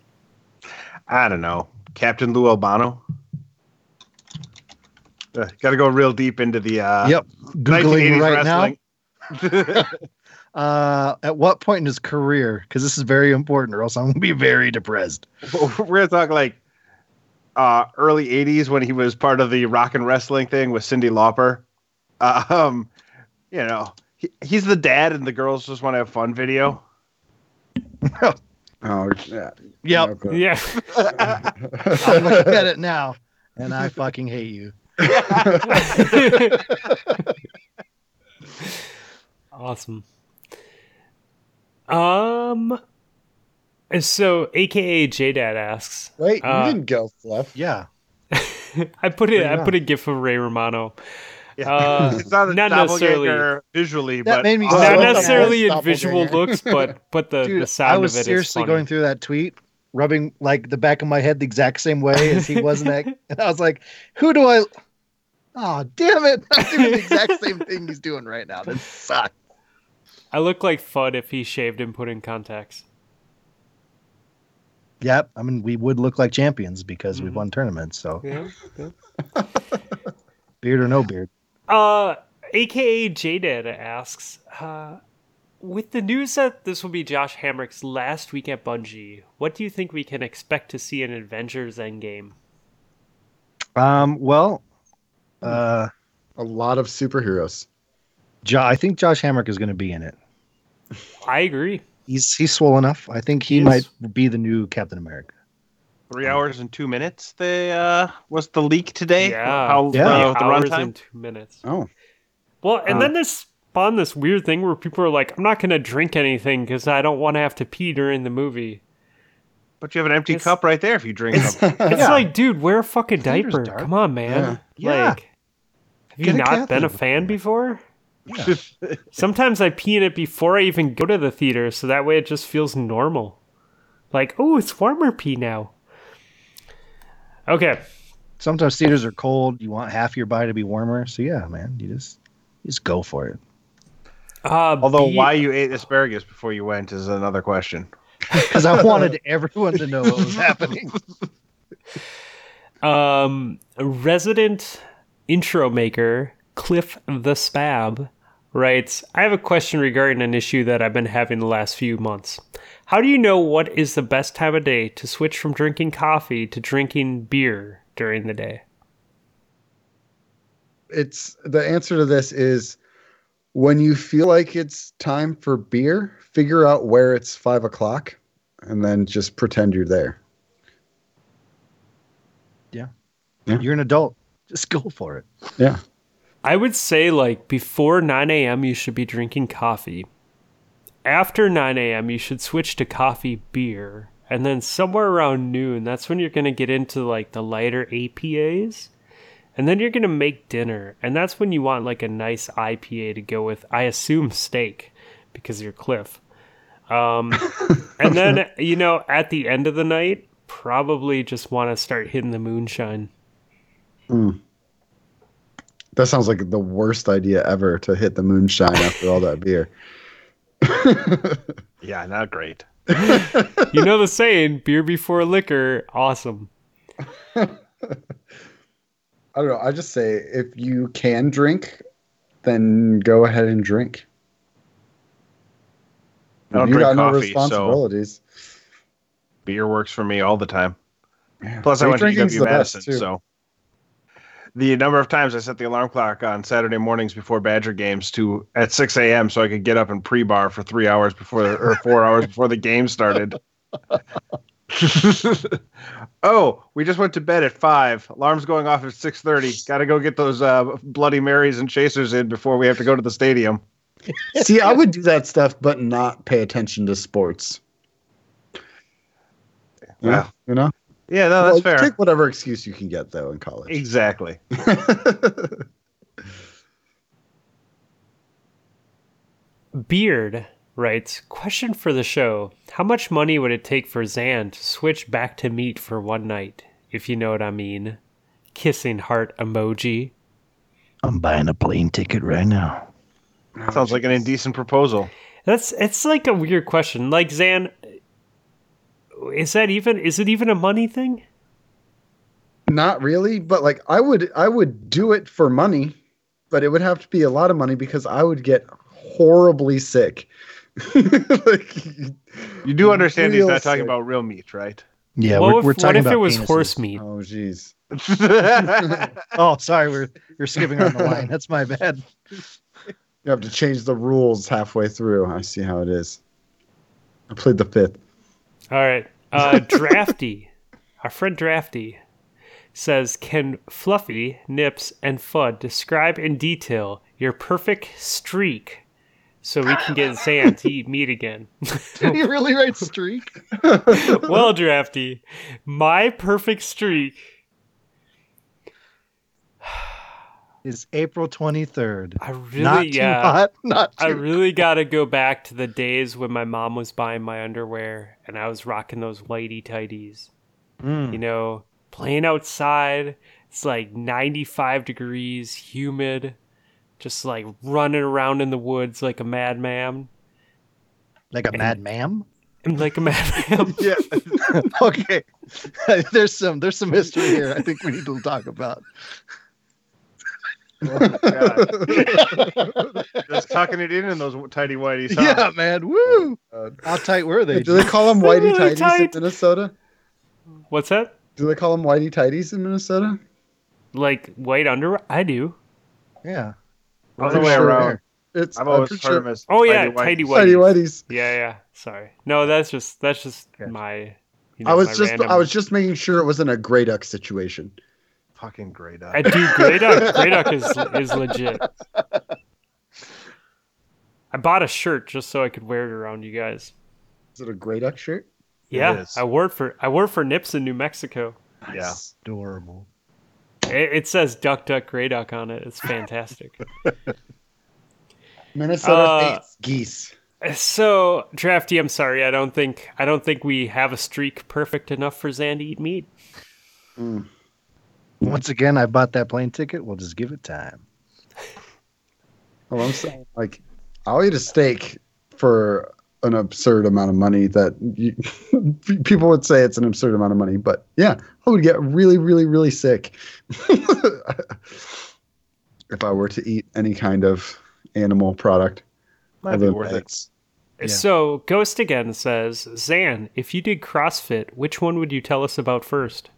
I don't know. Captain Lou Albano. Uh, Got to go real deep into the uh, Yep, googling 1980s right now. [laughs] [laughs] Uh, at what point in his career? Because this is very important, or else I'm gonna be very depressed. We're gonna talk like uh, early '80s when he was part of the rock and wrestling thing with Cyndi Lauper. Uh, [laughs] um, you know, he, he's the dad, and the girls just want to have fun. Video. [laughs] oh yeah. Yep, Okay. Yeah. [laughs] I'm looking at it now, and I fucking hate you. awesome. Um. So, AKA JDad asks, Wait, Uh, you didn't go, Fluff. Yeah, [laughs] I put it. I put a gif of Ray Romano. Yeah. Uh, [laughs] it's not, a not necessarily- visually, That but made me Oh, not love necessarily in visual looks, but [laughs] but the, Dude, the sound I was of it is seriously funny. going through that tweet, rubbing like the back of my head the exact same way as he was in that, and I was like, "Who do I?" Oh, damn it! I'm doing the exact same thing he's doing right now. That sucks. I look like Fudd if he shaved and put in contacts. Yep. I mean, we would look like champions because we've Mhm. won tournaments. So Yeah. [laughs] beard or no beard. Uh, AKA JDad asks, uh, with the news that this will be Josh Hamrick's last week at Bungie, what do you think we can expect to see in Avengers Endgame? Um. Well, uh, A lot of superheroes. jo- I think Josh Hamrick is going to be in it. I agree. He's he's swole enough. I think he He might be the new Captain America. three hours and two minutes. The uh, was the leak today? Yeah. How Yeah. uh, the Three hours runtime? and two minutes. Oh, Well, and Uh. then this spawned this weird thing where people are like, I'm not going to drink anything because I don't want to have to pee during the movie. But you have an empty It's- cup right there if you drink It's, them. [laughs] it's Yeah. like, dude, wear a fucking diaper. Come on, man. Yeah. Like, have you Get a not been a catheter fan before? Yeah. [laughs] Sometimes I pee in it before I even go to the theater, so that way it just feels normal. Like, oh, it's warmer pee now. Okay. Sometimes theaters are cold. You want half your body to be warmer. So yeah, man, you just you just go for it. Uh, Although B- why you ate asparagus before you went is another question. [laughs] Because I wanted everyone to know what was happening. Um, resident intro maker Cliff the Spab writes, I have a question regarding an issue that I've been having the last few months. How do you know what is the best time of day to switch from drinking coffee to drinking beer during the day? it's the answer to this is when you feel like it's time for beer, figure out where it's five o'clock, and then just pretend you're there. Yeah. You're an adult. Just go for it. Yeah. I would say like before 9 a.m. you should be drinking coffee. After 9 a.m. you should switch to coffee beer. And then somewhere around noon, that's when you're going to get into like the lighter APAs. And then you're going to make dinner. And that's when you want like a nice IPA to go with, I assume, steak because you're Cliff. Um, [laughs] and then, you know, at the end of the night, probably just want to start hitting the moonshine. That sounds like the worst idea ever to hit the moonshine after all that beer. [laughs] Yeah, not great. you know the saying, beer before liquor, awesome. [laughs] I don't know. I just say if you can drink, then go ahead and drink. I don't you drink got no coffee, so responsibilities. beer works for me all the time. Plus, I went to UW Madison, so the number of times I set the alarm clock on Saturday mornings before Badger games to at 6 a.m. so I could get up and pre-bar for three hours before or four hours before the game started. [laughs] [laughs] oh, we just went to bed at five. Alarm's going off at 6:30. Got to go get those uh, Bloody Marys and chasers in before we have to go to the stadium. See, I would do that stuff, but not pay attention to sports. Yeah, Wow. you know. Yeah, no, that's Well, fair. Take whatever excuse you can get though in college. Exactly. [laughs] Beard writes, question for the show. How much money would it take for Zan to switch back to meat for one night, if you know what I mean? Kissing heart emoji. I'm buying a plane ticket right now. Sounds like an indecent proposal. That's it's like a weird question. Like Zan is that even is it even a money thing? Not really, but like I would I would do it for money, but it would have to be a lot of money because I would get horribly sick. [laughs] like, You do understand he's real not talking about real meat, right? Yeah, what we're, if, we're what talking if about it was penises. horse meat? Oh jeez. [laughs] Oh, sorry, we're you're skipping on the [laughs] line. That's my bad. You have to change the rules halfway through. I see how it is. I played the fifth. All right. Uh, [laughs] Drafty, our friend Drafty, says, "Can Fluffy, Nips, and Fudd describe in detail your perfect streak, so we can get Zan to eat meat again?" [laughs] Did he really write streak? [laughs] well, Drafty, my perfect streak is April 23rd. I really, not yeah. too hot. [laughs] Not I really got to go back to the days when my mom was buying my underwear and I was rocking those whitey tighties. Mm. You know, playing outside. It's like 95 degrees, humid, just like running around in the woods like a madman. [laughs] like a mad ma'am. Like [laughs] a madman. Yeah. okay, there's some there's some history here. I think we need to talk about. Oh just tucking it in in those tidy whities. Huh? Yeah, man. Woo! Oh How tight were they? Do they call them whitey Really tighties tight. in Minnesota? What's that? Do they call them whitey tighties in Minnesota? Like white underwear? I do. Yeah. Other way Pretty sure around. It's I've always heard sure them as Oh yeah, tidy tidy whities. tighty whities. whities. Yeah, yeah. Sorry. No, that's just that's just Gotcha. my. You know, I was my just random- I was just making sure it wasn't a Grey Duck situation. Fucking great. I do. Grey Duck. Grey Duck is is legit. [laughs] I bought a shirt just so I could wear it around you guys. Is it a Grey Duck shirt? It Yeah. I wore for I wore for Nips in New Mexico. Yeah. Adorable. It, it says Duck Duck Grey Duck on it. It's fantastic. [laughs] Minnesota Uh, hates geese. so drafty, I'm sorry. I don't think I don't think we have a streak perfect enough for Zan to eat meat. Once again, I bought that plane ticket. We'll just give it time. Well, I'm saying like I'll eat a steak for an absurd amount of money that you, [laughs] people would say it's an absurd amount of money, but yeah, I would get really, really, really sick [laughs] if I were to eat any kind of animal product. Might be than worth it. Yeah. So Ghost again says, Zan, if you did CrossFit, which one would you tell us about first?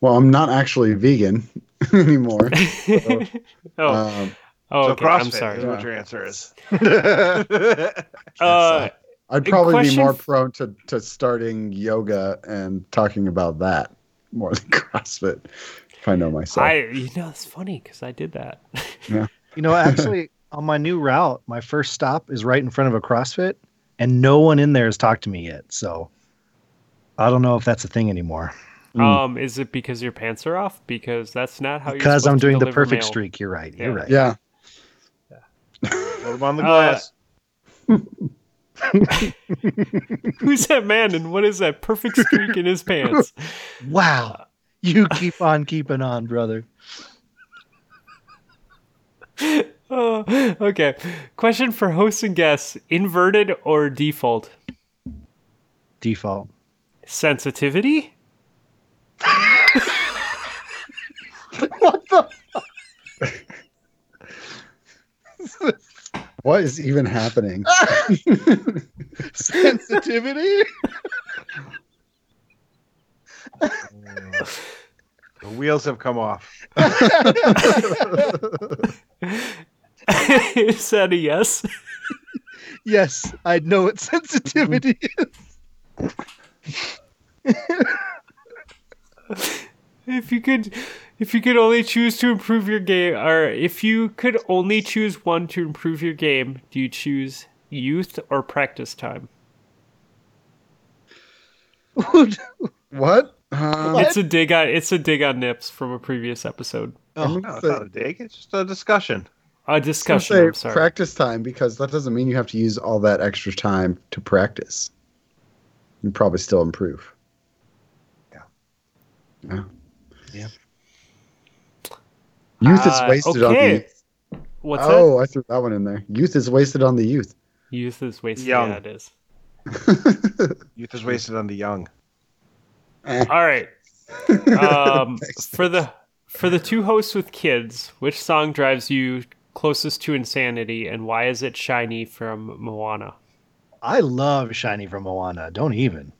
Well, I'm not actually vegan [laughs] anymore. [laughs] oh, Um, oh, so okay. CrossFit I'm sorry. is Yeah. what your answer is. [laughs] Uh, I'd probably be more prone to, to starting yoga and talking about that more than CrossFit if I know myself. I, you know, it's funny because I did that. Yeah. You know, actually, on my new route, my first stop is right in front of a CrossFit, and no one in there has talked to me yet. So I don't know if that's a thing anymore. Mm. Um, is it because your pants are off? Because that's not how you're Because I'm supposed to doing the perfect mail. streak. You're right. You're Yeah. right. yeah. yeah. Put them on the Uh, glass. [laughs] Who's that man and what is that perfect streak in his pants? [laughs] Wow. You keep on keeping on, brother. [laughs] Oh, okay. Question for hosts and guests: inverted or default? Default. Sensitivity? [laughs] [laughs] What is even happening? [laughs] Sensitivity? The wheels have come off. is that a yes? yes, I know what sensitivity is. If you could, if you could only choose to improve your game, or if you could only choose one to improve your game, do you choose youth or practice time? [laughs] what? Um, It's a dig on. It's a dig on Nips from a previous episode. I'm No, it's not a dig. It's just a discussion. A I'm gonna discussion. say I'm sorry. practice time because that doesn't mean you have to use all that extra time to practice. You probably still improve. Yeah. Yeah. Yeah. Youth is Uh, wasted on the youth. What's that? Oh, I threw that one in there. Youth is wasted on the youth. Youth is wasted. Young. Yeah, it is. [laughs] Youth is wasted on the young. Eh. All right. [laughs] Um, for the for the two hosts with kids, which song drives you closest to insanity, and why is it "Shiny" from Moana? I love Shiny from Moana. Don't even.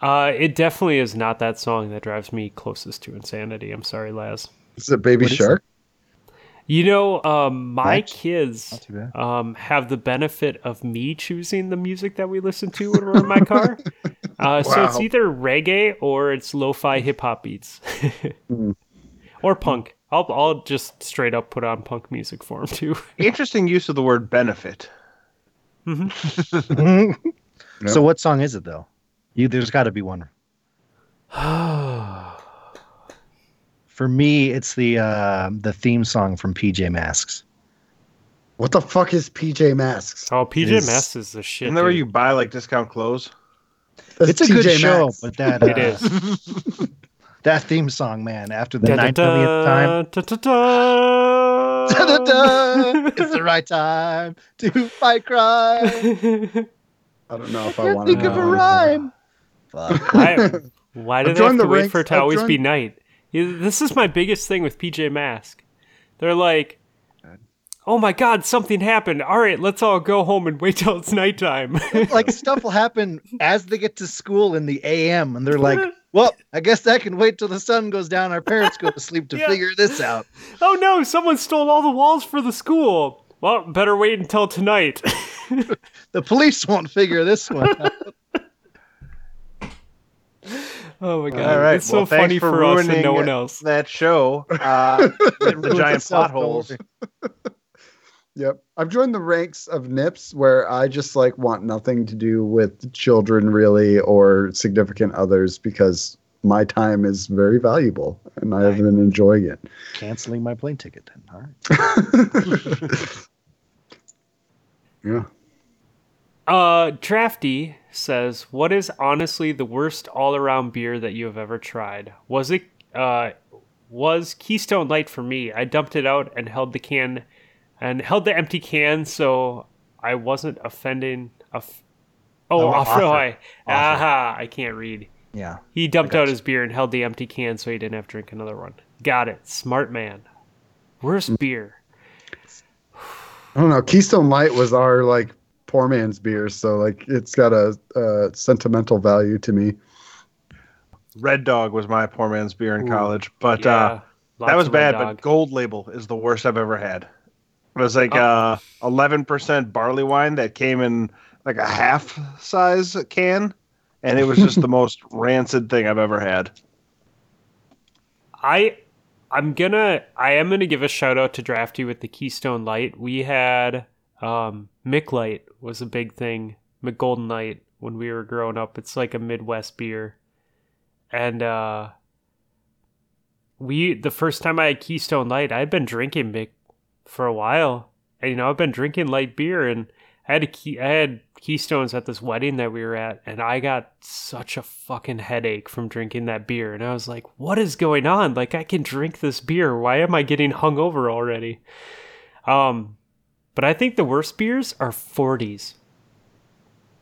Uh, it definitely is not that song that drives me closest to insanity. I'm sorry, Laz. Is it Baby What is Shark? You know, um, my Right. kids Not too bad. um, have the benefit of me choosing the music that we listen to when we're in my car. [laughs] Uh, So it's either reggae or it's lo-fi hip hop beats, [laughs] Hmm. or punk. I'll I'll just straight up put on punk music for them too. [laughs] Interesting use of the word benefit. So what song is it though? You there's got to be one. [sighs] For me, it's the uh, the theme song from PJ Masks. What the fuck is PJ Masks? Oh, PJ Is- Masks is the shit. Isn't that where you buy like discount clothes? That's It's a good TJ show, Maxx. but that [laughs] uh, It is. [laughs] that theme song, man, after the Da, ninth time. da, da, da. It's the right time to fight crime. [laughs] I don't know if I Can't want to think of a rhyme. Fuck. [laughs] why, why do I've they have to the wait ranks- for it to I've always be night? This is my biggest thing with PJ Mask. They're like, oh my god, something happened. All right, let's all go home and wait till it's nighttime. [laughs] like [laughs] stuff will happen as they get to school in the AM, and they're like, "Well, I guess I can wait till the sun goes down. Our parents go to sleep to Yeah. figure this out." oh no, someone stole all the walls for the school. Well, better wait until tonight. The police won't figure this one. out. [laughs] oh my god, All right. it's so well, thanks funny for, for, us and no one else. that show. Uh, [laughs] the giant plot holes. [laughs] Yep. I've joined the ranks of NIPS where I just like want nothing to do with children really or significant others because my time is very valuable and I have been enjoying it. Canceling my plane ticket. Then. All right. Yeah. Uh, Drafty says, "What is honestly the worst all-around beer that you have ever tried? Was it uh was Keystone Light for me? I dumped it out and held the can and held the empty can so I wasn't offending a f- Oh, Oh, offer. offer. I, aha, I can't read. Yeah. He dumped out you. his beer and held the empty can so he didn't have to drink another one. Got it. Smart man. Worst beer. I don't know. Keystone Light was our like poor man's beer, so like it's got a, uh sentimental value to me. Red Dog was my poor man's beer in Ooh, college, but yeah, uh, that was bad. But Gold Label is the worst I've ever had. It was like Oh. uh, 11% barley wine that came in like a half size can, and it was just the [laughs] most rancid thing I've ever had. I I'm gonna I am gonna give a shout out to Drafty with the Keystone Light. We had um Mick Light was a big thing. McGolden Light when we were growing up. It's like a Midwest beer. And uh we the first time I had Keystone Light, I had been drinking Mick for a while. And you know, I've been drinking light beer and I had a key, I had Keystones at this wedding that we were at, and I got such a fucking headache from drinking that beer. And I was like, "What is going on? Like, I can drink this beer. Why am I getting hungover already?" Um, but I think the worst beers are 40s.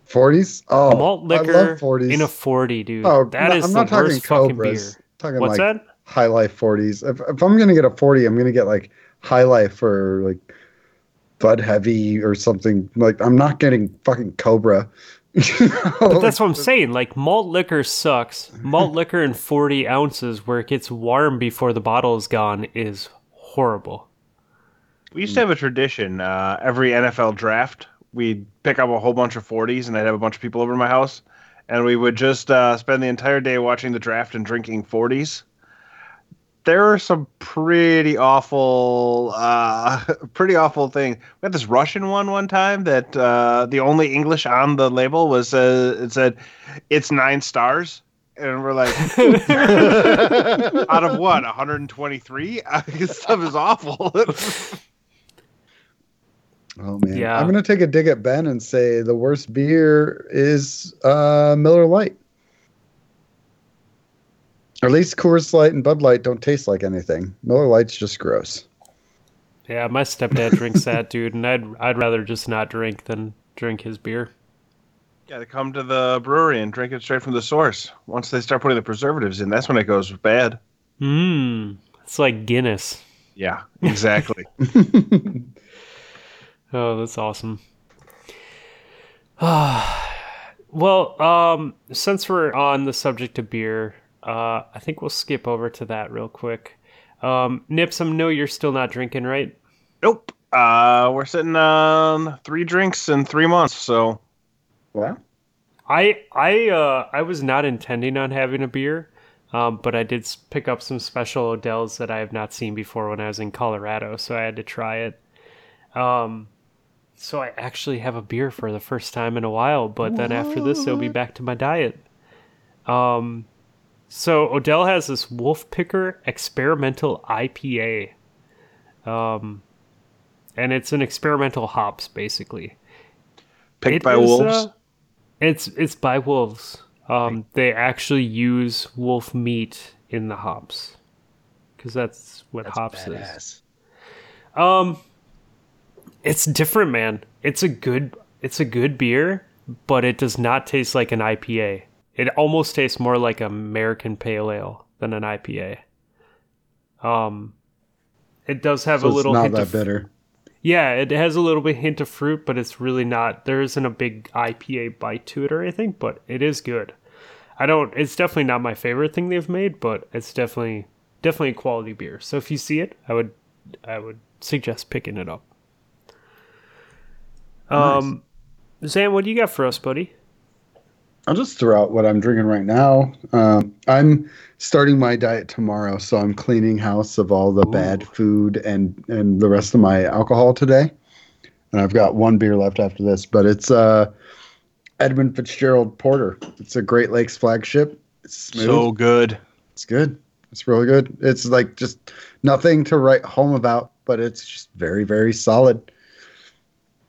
40s? Oh, Malt I liquor love 40s. in a 40, dude. oh, that no, is I'm the not talking worst fucking Cobras. beer. Talking What's like that? High Life 40s. If, if I'm gonna get a 40, I'm gonna get like High Life or like Bud Heavy or something. Like I'm not getting fucking Cobra. [laughs] But that's what I'm saying. Like malt liquor sucks. Malt liquor in 40 ounces where it gets warm before the bottle is gone is horrible. We used to have a tradition. Uh, every NFL draft, we'd pick up a whole bunch of 40s, and I'd have a bunch of people over to my house, and we would just uh, spend the entire day watching the draft and drinking 40s. There are some pretty awful, uh, [laughs] pretty awful things. We had this Russian one one time that uh, the only English on the label was uh, it said, "It's nine stars," and we're like, [laughs] out of what 123? [laughs] this stuff is awful. Oh man. Yeah. I'm gonna take a dig at Ben and say the worst beer is uh, Miller Lite. Or at least Coors Light and Bud Light don't taste like anything. Miller Lite's just gross. Yeah, my stepdad drinks that, [laughs] dude, and I'd I'd rather just not drink than drink his beer. Got to come to the brewery and drink it straight from the source. Once they start putting the preservatives in, that's when it goes bad. Mmm. It's like Guinness. Yeah, exactly. [laughs] Oh, that's awesome. [sighs] well, um, since we're on the subject of beer, uh, I think we'll skip over to that real quick. Um, Nips, I know you're still not drinking, right? nope. Uh, we're sitting on three drinks in three months, so Wow. I I uh I was not intending on having a beer, um, but I did pick up some special Odell's that I have not seen before when I was in Colorado, so I had to try it. Um, so I actually have a beer for the first time in a while, but then after this, it'll be back to my diet. Um, So Odell has this Wolf Picker Experimental IPA, um, and it's an experimental hops basically. Picked It by is, wolves. uh, it's it's by wolves. Um, they actually use wolf meat in the hops because that's what That's hops is. Um, it's different, man. It's a good it's a good beer, but it does not taste like an IPA. It almost tastes more like American Pale Ale than an IPA. Um, it does have So a it's little not hint that of bitter. yeah, it has a little bit hint of fruit, but it's really not. There isn't a big IPA bite to it or anything, but it is good. I don't. It's definitely not my favorite thing they've made, but it's definitely definitely a quality beer. So if you see it, I would I would suggest picking it up. Um, Zan, what do you got for us, buddy? I'll just throw out what I'm drinking right now. Um, I'm starting my diet tomorrow, so I'm cleaning house of all the bad food and and the rest of my alcohol today. And I've got one beer left after this, but it's uh, Edmund Fitzgerald Porter. It's a Great Lakes flagship. It's smooth. So good. it's good. It's really good. It's like just nothing to write home about, but it's just very very solid.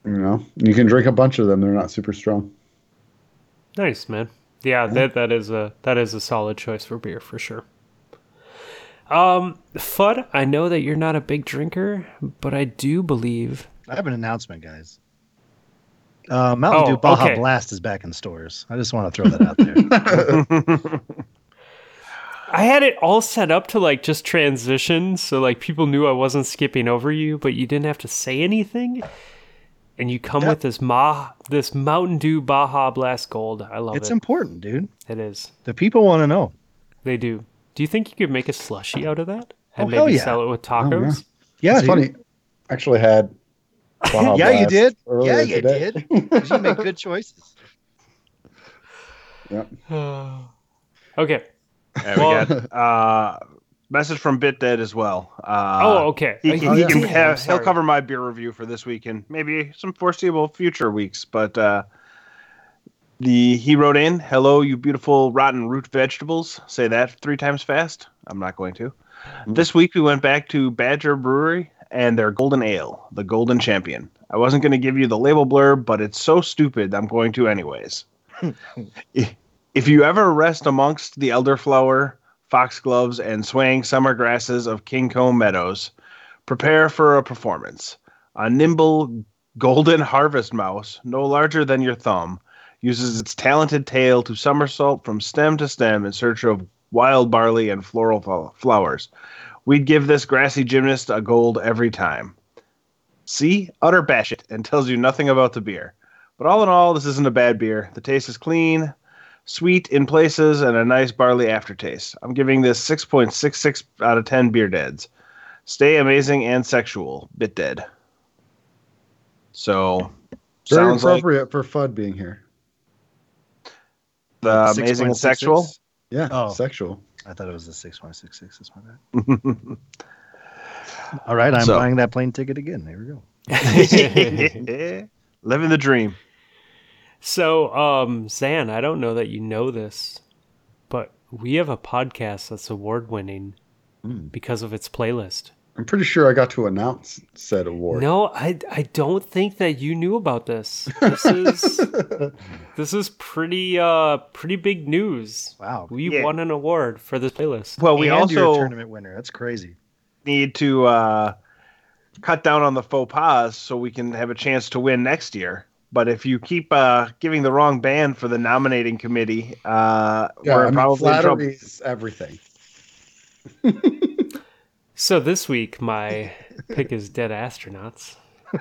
You know, you can drink a bunch of them. They're not super strong. Nice, man. Yeah, that that is a that is a solid choice for beer for sure. Um, Fudd, I know that you're not a big drinker, but I do believe I have an announcement, guys. Uh, Mountain Oh, Dew Baja okay. Blast is back in stores. I just want to throw that out there. [laughs] I had it all set up to like just transition, so like people knew I wasn't skipping over you, but you didn't have to say anything. And you come with this ma this Mountain Dew Baja Blast Gold. I love it's it. It's important, dude. it is. The people want to know. They do. Do you think you could make a slushy out of that and Oh, maybe yeah. sell it with Oh, yeah. tacos? Yeah, it's funny. I actually had. Baja [laughs] yeah, you did. Yeah, you today. did. [laughs] 'Cause you make good choices. Yep. [sighs] okay. And we got uh, message from BitDead as well. Uh, oh, okay. He, Uh, he he can did. have, I'm he'll cover my beer review for this week and maybe some foreseeable future weeks. But uh, the he wrote in, "Hello, you beautiful rotten root vegetables." Say that three times fast. I'm not going to. This week we went back to Badger Brewery and their Golden Ale, the Golden Champion. I wasn't going to give you the label blurb, but it's so stupid. I'm going to anyways. [laughs] if you ever rest amongst the elderflower, foxgloves, and swaying summer grasses of Kingcombe Meadows, prepare for a performance. A nimble golden harvest mouse, no larger than your thumb, uses its talented tail to somersault from stem to stem in search of wild barley and floral flowers. We'd give this grassy gymnast a gold every time. See? Utter bash it and tells you nothing about the beer. But all in all, this isn't a bad beer. The taste is clean, sweet in places, and a nice barley aftertaste. I'm giving this 6.66 out of 10 beer deads. Stay amazing and sexual. Bit dead. So, Very sounds like appropriate for Fudd being here. the amazing and 6.66? sexual. Yeah, Oh. sexual. I thought it was a six point six six. That's my bad. [laughs] All right, I'm So- buying that plane ticket again. There we go. [laughs] [laughs] Living the dream. So, um, Zan, I don't know that you know this, but we have a podcast that's award winning Mm. because of its playlist. I'm pretty sure I got to announce said award. No, I, I don't think that you knew about this. This is [laughs] this is pretty uh pretty big news. Wow. We Yeah. won an award for this playlist. Well, we and you're a also tournament winner. That's crazy. need to uh, cut down on the faux pas so we can have a chance to win next year. But if you keep uh, giving the wrong band for the nominating committee, uh, yeah, we're I mean, probably in flattery is everything. [laughs] So this week my pick is Dead Astronauts.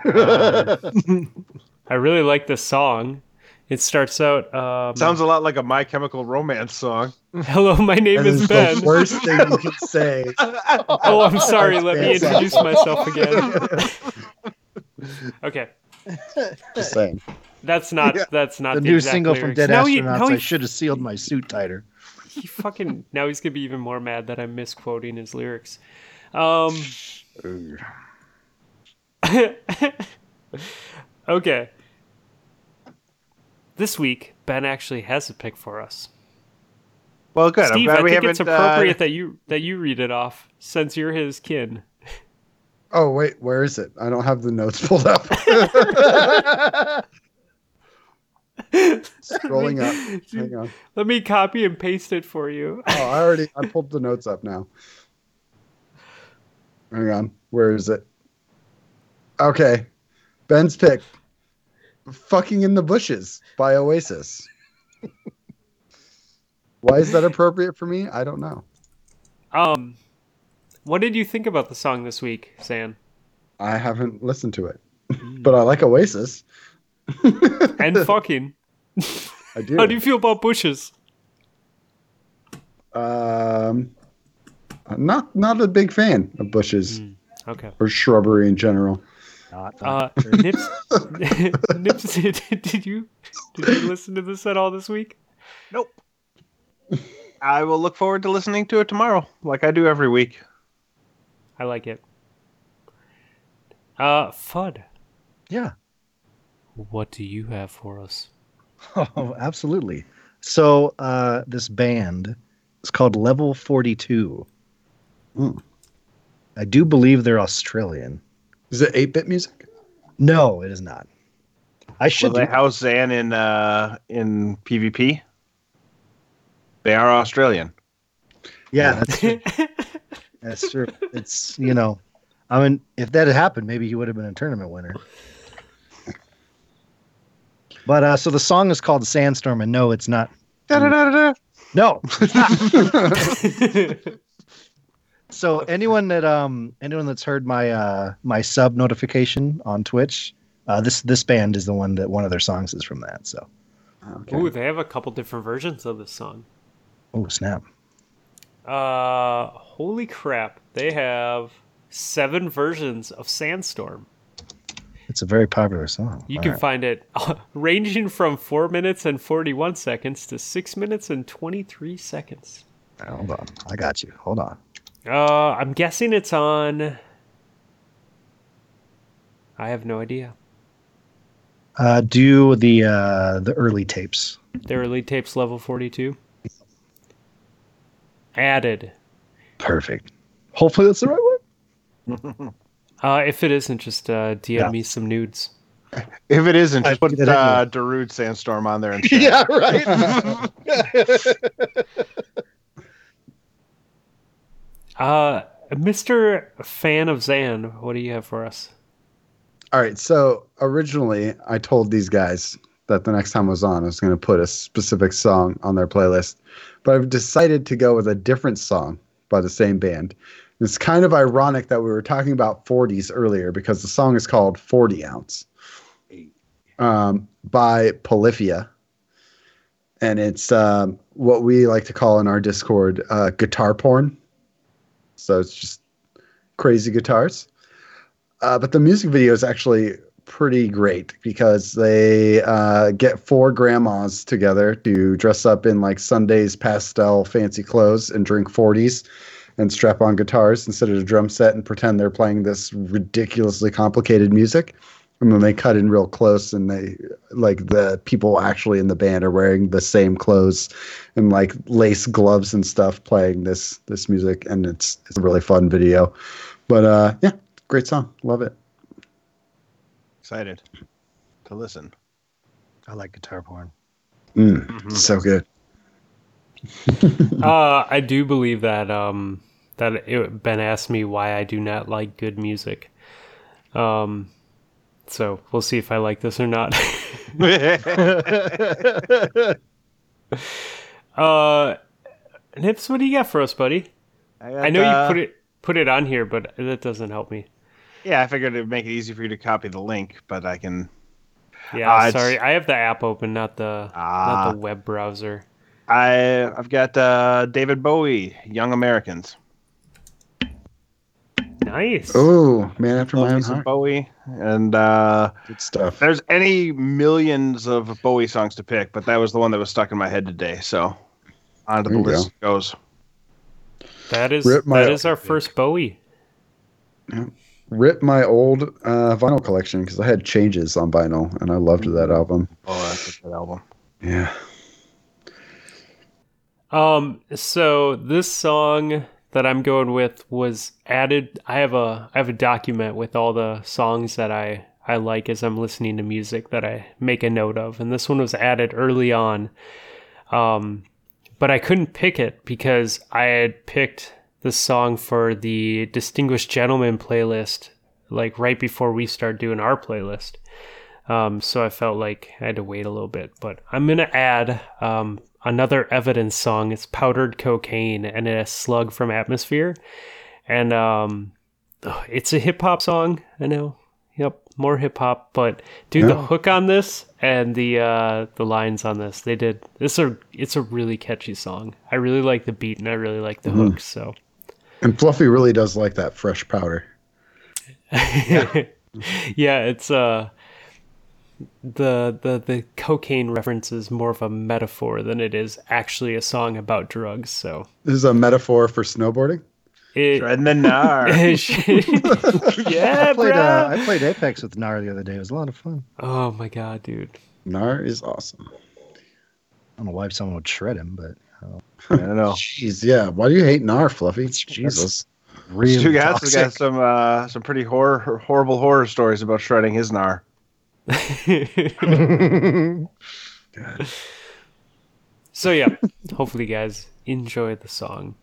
Um, [laughs] I really like this song. It starts out um, Sounds a lot like a My Chemical Romance song. Hello, my name That is is Ben. the worst thing you can say. [laughs] Oh, I'm sorry. Let me introduce myself again. okay, Just saying. that's not Yeah. that's not The the, new exact single from. Dead now he, Astronauts. now I should have sealed my suit tighter. he fucking now he's gonna be even more mad that I'm misquoting his lyrics. Um. [laughs] okay. This week, Ben actually has a pick for us. Well, good. I'm Steve, glad I we think it's haven't, uh, appropriate that you that you read it off since you're his kin. Oh wait, where is it? I don't have the notes pulled up. [laughs] Scrolling up. Hang on. Let me copy and paste it for you. Oh, I already I pulled the notes up now. Hang on. Where is it? Okay. Ben's pick. Fucking in the Bushes by Oasis. Why is that appropriate for me? I don't know. Um, what did you think about the song this week, Zan? I haven't listened to it. but I like Oasis. [laughs] And fucking, I do. [laughs] how do you feel about bushes? Um not not a big fan of bushes Okay. or shrubbery in general. Not, Uh, [laughs] Nips, Nips, did, did you did you listen to this at all this week? Nope. I will look forward to listening to it tomorrow, like I do every week. I like it. Uh, Fudd, yeah. what do you have for us? [laughs] Oh, absolutely. So uh, this band is called Level 42. Hmm. I do believe they're Australian. Is it 8-bit music? No, it is not. I Will should. they do- house Zan in uh, in PvP? They are Australian. yeah, that's true. [laughs] that's true. It's you know, I mean, if that had happened, maybe he would have been a tournament winner. But uh, so the song is called Sandstorm, and no, it's not. Da-da-da-da-da. No. [laughs] so anyone that um anyone that's heard my uh my sub notification on Twitch, uh this this band is the one that one of their songs is from that. So Okay. Ooh, they have a couple different versions of this song. oh snap. Uh, holy crap! They have seven versions of Sandstorm. It's a very popular song. You All can right. find it [laughs] ranging from four minutes and forty-one seconds to six minutes and twenty-three seconds. hold on. I got you. Hold on. Uh, I'm guessing it's on. I have no idea. Uh do the uh the early tapes. The early tapes level 42. Added. Perfect. Hopefully that's the right one. [laughs] Uh, if it isn't, just uh, DM Yeah. me some nudes. If it isn't, I just put figured uh, Darude Sandstorm on there. Instead. [laughs] right. [laughs] Uh, Mr. Fan of Zan, what do you have for us? All right. So originally, I told these guys that the next time I was on, I was going to put a specific song on their playlist, but I've decided to go with a different song by the same band. It's kind of ironic that we were talking about 40s earlier because the song is called 40 Ounce um, by Polyphia. And it's um, what we like to call in our Discord uh, guitar porn. So it's just crazy guitars. Uh, but the music video is actually pretty great because they uh, get four grandmas together to dress up in like Sunday's pastel fancy clothes and drink 40s and strap on guitars instead of a drum set and pretend they're playing this ridiculously complicated music. And then they cut in real close and they like the people actually in the band are wearing the same clothes and like lace gloves and stuff playing this this music and it's it's a really fun video. But uh yeah, great song. Love it. Excited to listen. I like guitar porn. Mm, So good. [laughs] uh, I do believe that um, that it, Ben asked me why I do not like good music. Um, so we'll see if I like this or not. [laughs] uh, Nips, what do you got for us, buddy? I know you put it put it on here, but that doesn't help me. Yeah, I figured it'd make it easy for you to copy the link, but I can. Yeah, Ah, it's- sorry, I have the app open, not the Ah. not the web browser. I I've got uh, David Bowie, Young Americans. Nice. Oh, man after my Love own heart. Bowie, and uh, Good stuff. there's any millions of Bowie songs to pick, but that was the one that was stuck in my head today. So on to the There you list goes. That is that is our first Bowie. Rip my old uh, vinyl collection because I had changes on vinyl and I loved that album. Oh, that's a good album. Yeah. Um, so this song that I'm going with was added. I have a I have a document with all the songs that I I like as I'm listening to music that I make a note of, and this one was added early on. Um, but I couldn't pick it because I had picked the song for the Distinguished Gentleman playlist like right before we start doing our playlist. Um, so I felt like I had to wait a little bit, but I'm gonna add um, another evidence song. It's powdered cocaine and a slug from atmosphere, and um, it's a hip hop song. I know. Yep, more hip hop, but dude, the hook on this and the uh, the lines on this, they did. This a it's a really catchy song. I really like the beat and I really like the Mhm. hook. So And Fluffy really does like that fresh powder. yeah. [laughs] yeah, it's uh the the the cocaine reference is more of a metaphor than it is actually a song about drugs. So This is a metaphor for snowboarding. it, Treading the gnar. [laughs] [laughs] yeah, I played bro. uh, I played Apex with Nar the other day. It was a lot of fun. oh my god, dude. Nar is awesome. I don't know why someone would shred him, but I don't know. [laughs] Jeez, yeah. Why do you hate Nar, Fluffy? Jesus. really Stu Gatz has got some uh, some pretty horror, horrible horror stories about shredding his gnar. [laughs] so yeah, hopefully you guys enjoy the song.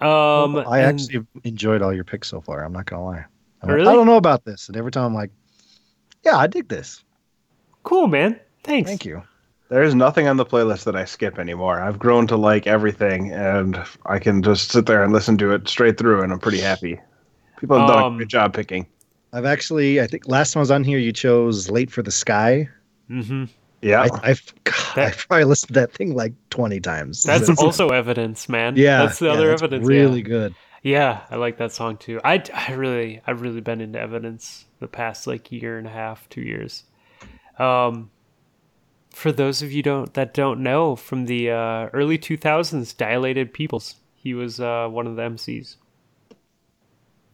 Um, I and- actually enjoyed all your picks so far. I'm not gonna lie. I'm like, Really? I don't know about this, and every time I'm like, yeah, I dig this. cool, man. Thanks. Thank you. There is nothing on the playlist that I skip anymore. I've grown to like everything, and I can just sit there and listen to it straight through, and I'm pretty happy. People have done Um, a good job picking. I've actually, I think last time I was on here, you chose "Late for the Sky." Mm-hmm. Yeah, I, I've, God, That- I've probably listened to that thing like 20 times. That's also evidence, man. yeah, that's the yeah, other that's evidence. Really yeah. good. Yeah, I like that song too. I, I really I've really been into evidence the past like year and a half, two years. Um, for those of you don't that don't know, from the uh, early two thousands, Dilated Peoples. He was uh, one of the MCs.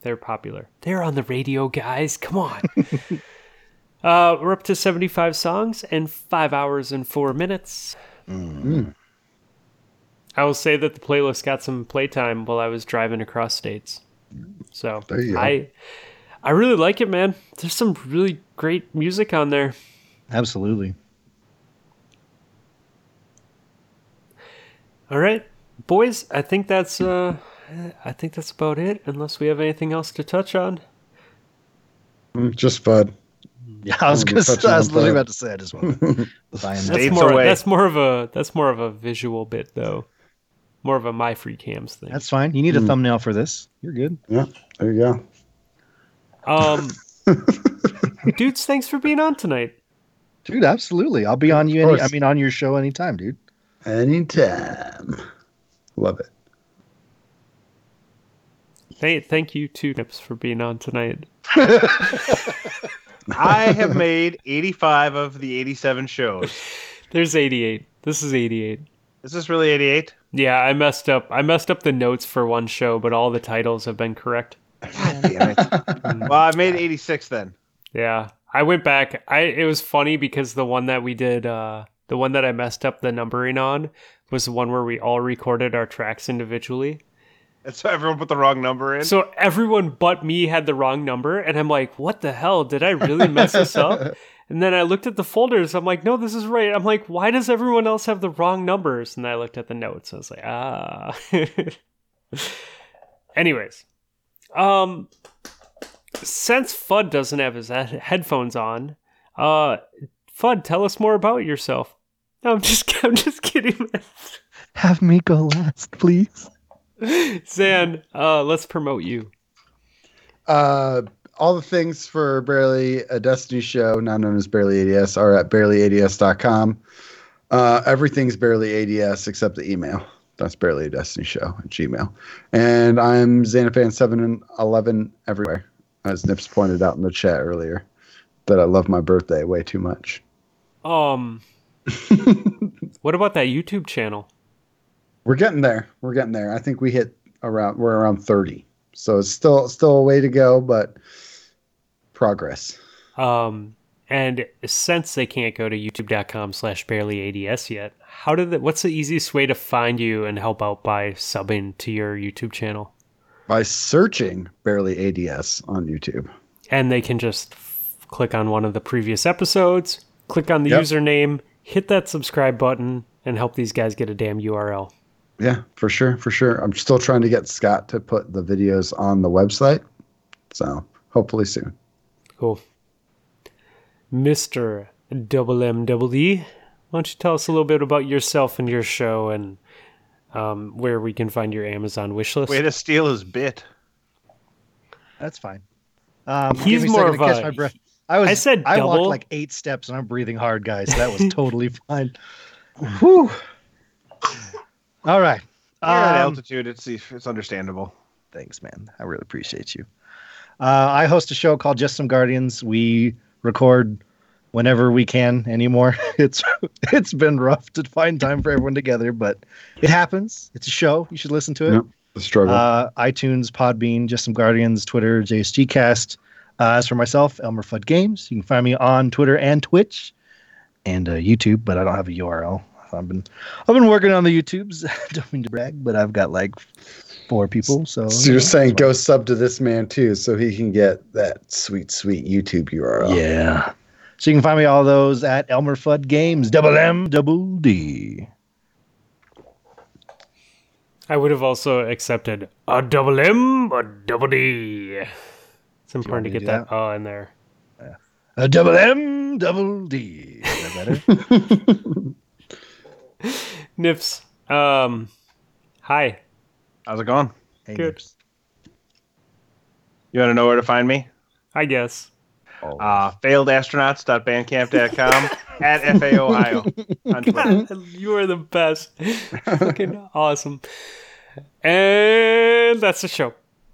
They're popular. They're on the radio, guys. Come on. [laughs] uh, we're up to seventy five songs and five hours and four minutes. I will say that the playlist got some playtime while I was driving across states. So There you go. I I really like it, man. There's some really great music on there. Absolutely. All right, boys. I think that's uh, I think that's about it. Unless we have anything else to touch on. Mm, Just Bud. [laughs] Yeah, I was Wanna gonna. Say, I was on literally that. about to say. I just want to [laughs] buy in That's more. away. That's more of a. That's more of a visual bit, though. More of a my free cams thing. That's fine. You need a Mm. thumbnail for this. You're good. Yeah, there you go. Um, [laughs] dudes, thanks for being on tonight. Dude, absolutely. I'll be on you. Any, I mean, on your show anytime, dude. Anytime. Love it. Hey, thank you, two Nips, for being on tonight. [laughs] I have made 85 of the 87 shows. [laughs] There's 88. This is 88. Is this really 88? Yeah, I messed up. I messed up the notes for one show, but all the titles have been correct. Damn it. [laughs] well, I made 86 then. Yeah, I went back. I it was funny because the one that we did, uh, the one that I messed up the numbering on, was the one where we all recorded our tracks individually. And so everyone put the wrong number in. So everyone but me had the wrong number, and I'm like, "What the hell? Did I really mess this up?" [laughs] And then I looked at the folders. I'm like, "No, this is right." I'm like, "Why does everyone else have the wrong numbers?" And I looked at the notes. I was like, "Ah." [laughs] Anyways, um, since Fudd doesn't have his headphones on, uh, Fudd, tell us more about yourself. No, I'm just, [laughs] I'm just kidding. Have me go last, please. Zan, uh, let's promote you. Uh, all the things for Barely a Destiny show, now known as Barely ADS, are at barelyads.com. Uh, everything's Barely ADS except the email. That's Barely a Destiny show at Gmail. And I'm Xanafan7 and 11 everywhere, as Nips pointed out in the chat earlier, that I love my birthday way too much. Um, [laughs] what about that YouTube channel? We're getting there. We're getting there. I think we hit around, we're around 30. So it's still, still a way to go, but progress. Um, and since they can't go to youtube.com slash barely ADS yet, how did it, what's the easiest way to find you and help out by subbing to your YouTube channel? By searching Barely ADS on YouTube. And they can just f- click on one of the previous episodes, click on the Yep. username, hit that subscribe button, and help these guys get a damn URL. Yeah, for sure, for sure. I'm still trying to get Scott to put the videos on the website. So hopefully soon. Cool. Mr. Double M Double D, why don't you tell us a little bit about yourself and your show and um, where we can find your Amazon wish list? Way to steal his bit. That's fine. Um, He's give me a more to of catch a- my breath. I was. I said I double. walked like eight steps and I'm breathing hard, guys. That was [laughs] totally fine. Whew. All right. You're at Um, altitude. It's it's understandable. Thanks, man. I really appreciate you. Uh, I host a show called Just Some Guardians. We record whenever we can anymore. [laughs] It's it's been rough to find time for everyone together, but it happens. It's a show. You should listen to it. Yep. The struggle. Uh, iTunes, Podbean, Just Some Guardians, Twitter, JSGcast. Uh, as for myself, Elmer Fudd Games. You can find me on Twitter and Twitch, and uh, YouTube, but I don't have a URL. I've been I've been working on the YouTubes. [laughs] don't mean to brag, but I've got like four people. So, so you you're know, saying it's go sub to this man too, so he can get that sweet, sweet YouTube URL. Yeah. So you can find me all those at Elmer Fudd Games, double M, double D. I would have also accepted a double M, a double D. It's important to get do that uh in there. A double M, double D. Is that better? [laughs] Nips, um, hi. How's it going? Hey, Good. Nips. You want to know where to find me? I guess. Uh, failedastronauts.bandcamp.com [laughs] at FAOhio on you are the best. Fucking awesome. And that's the show.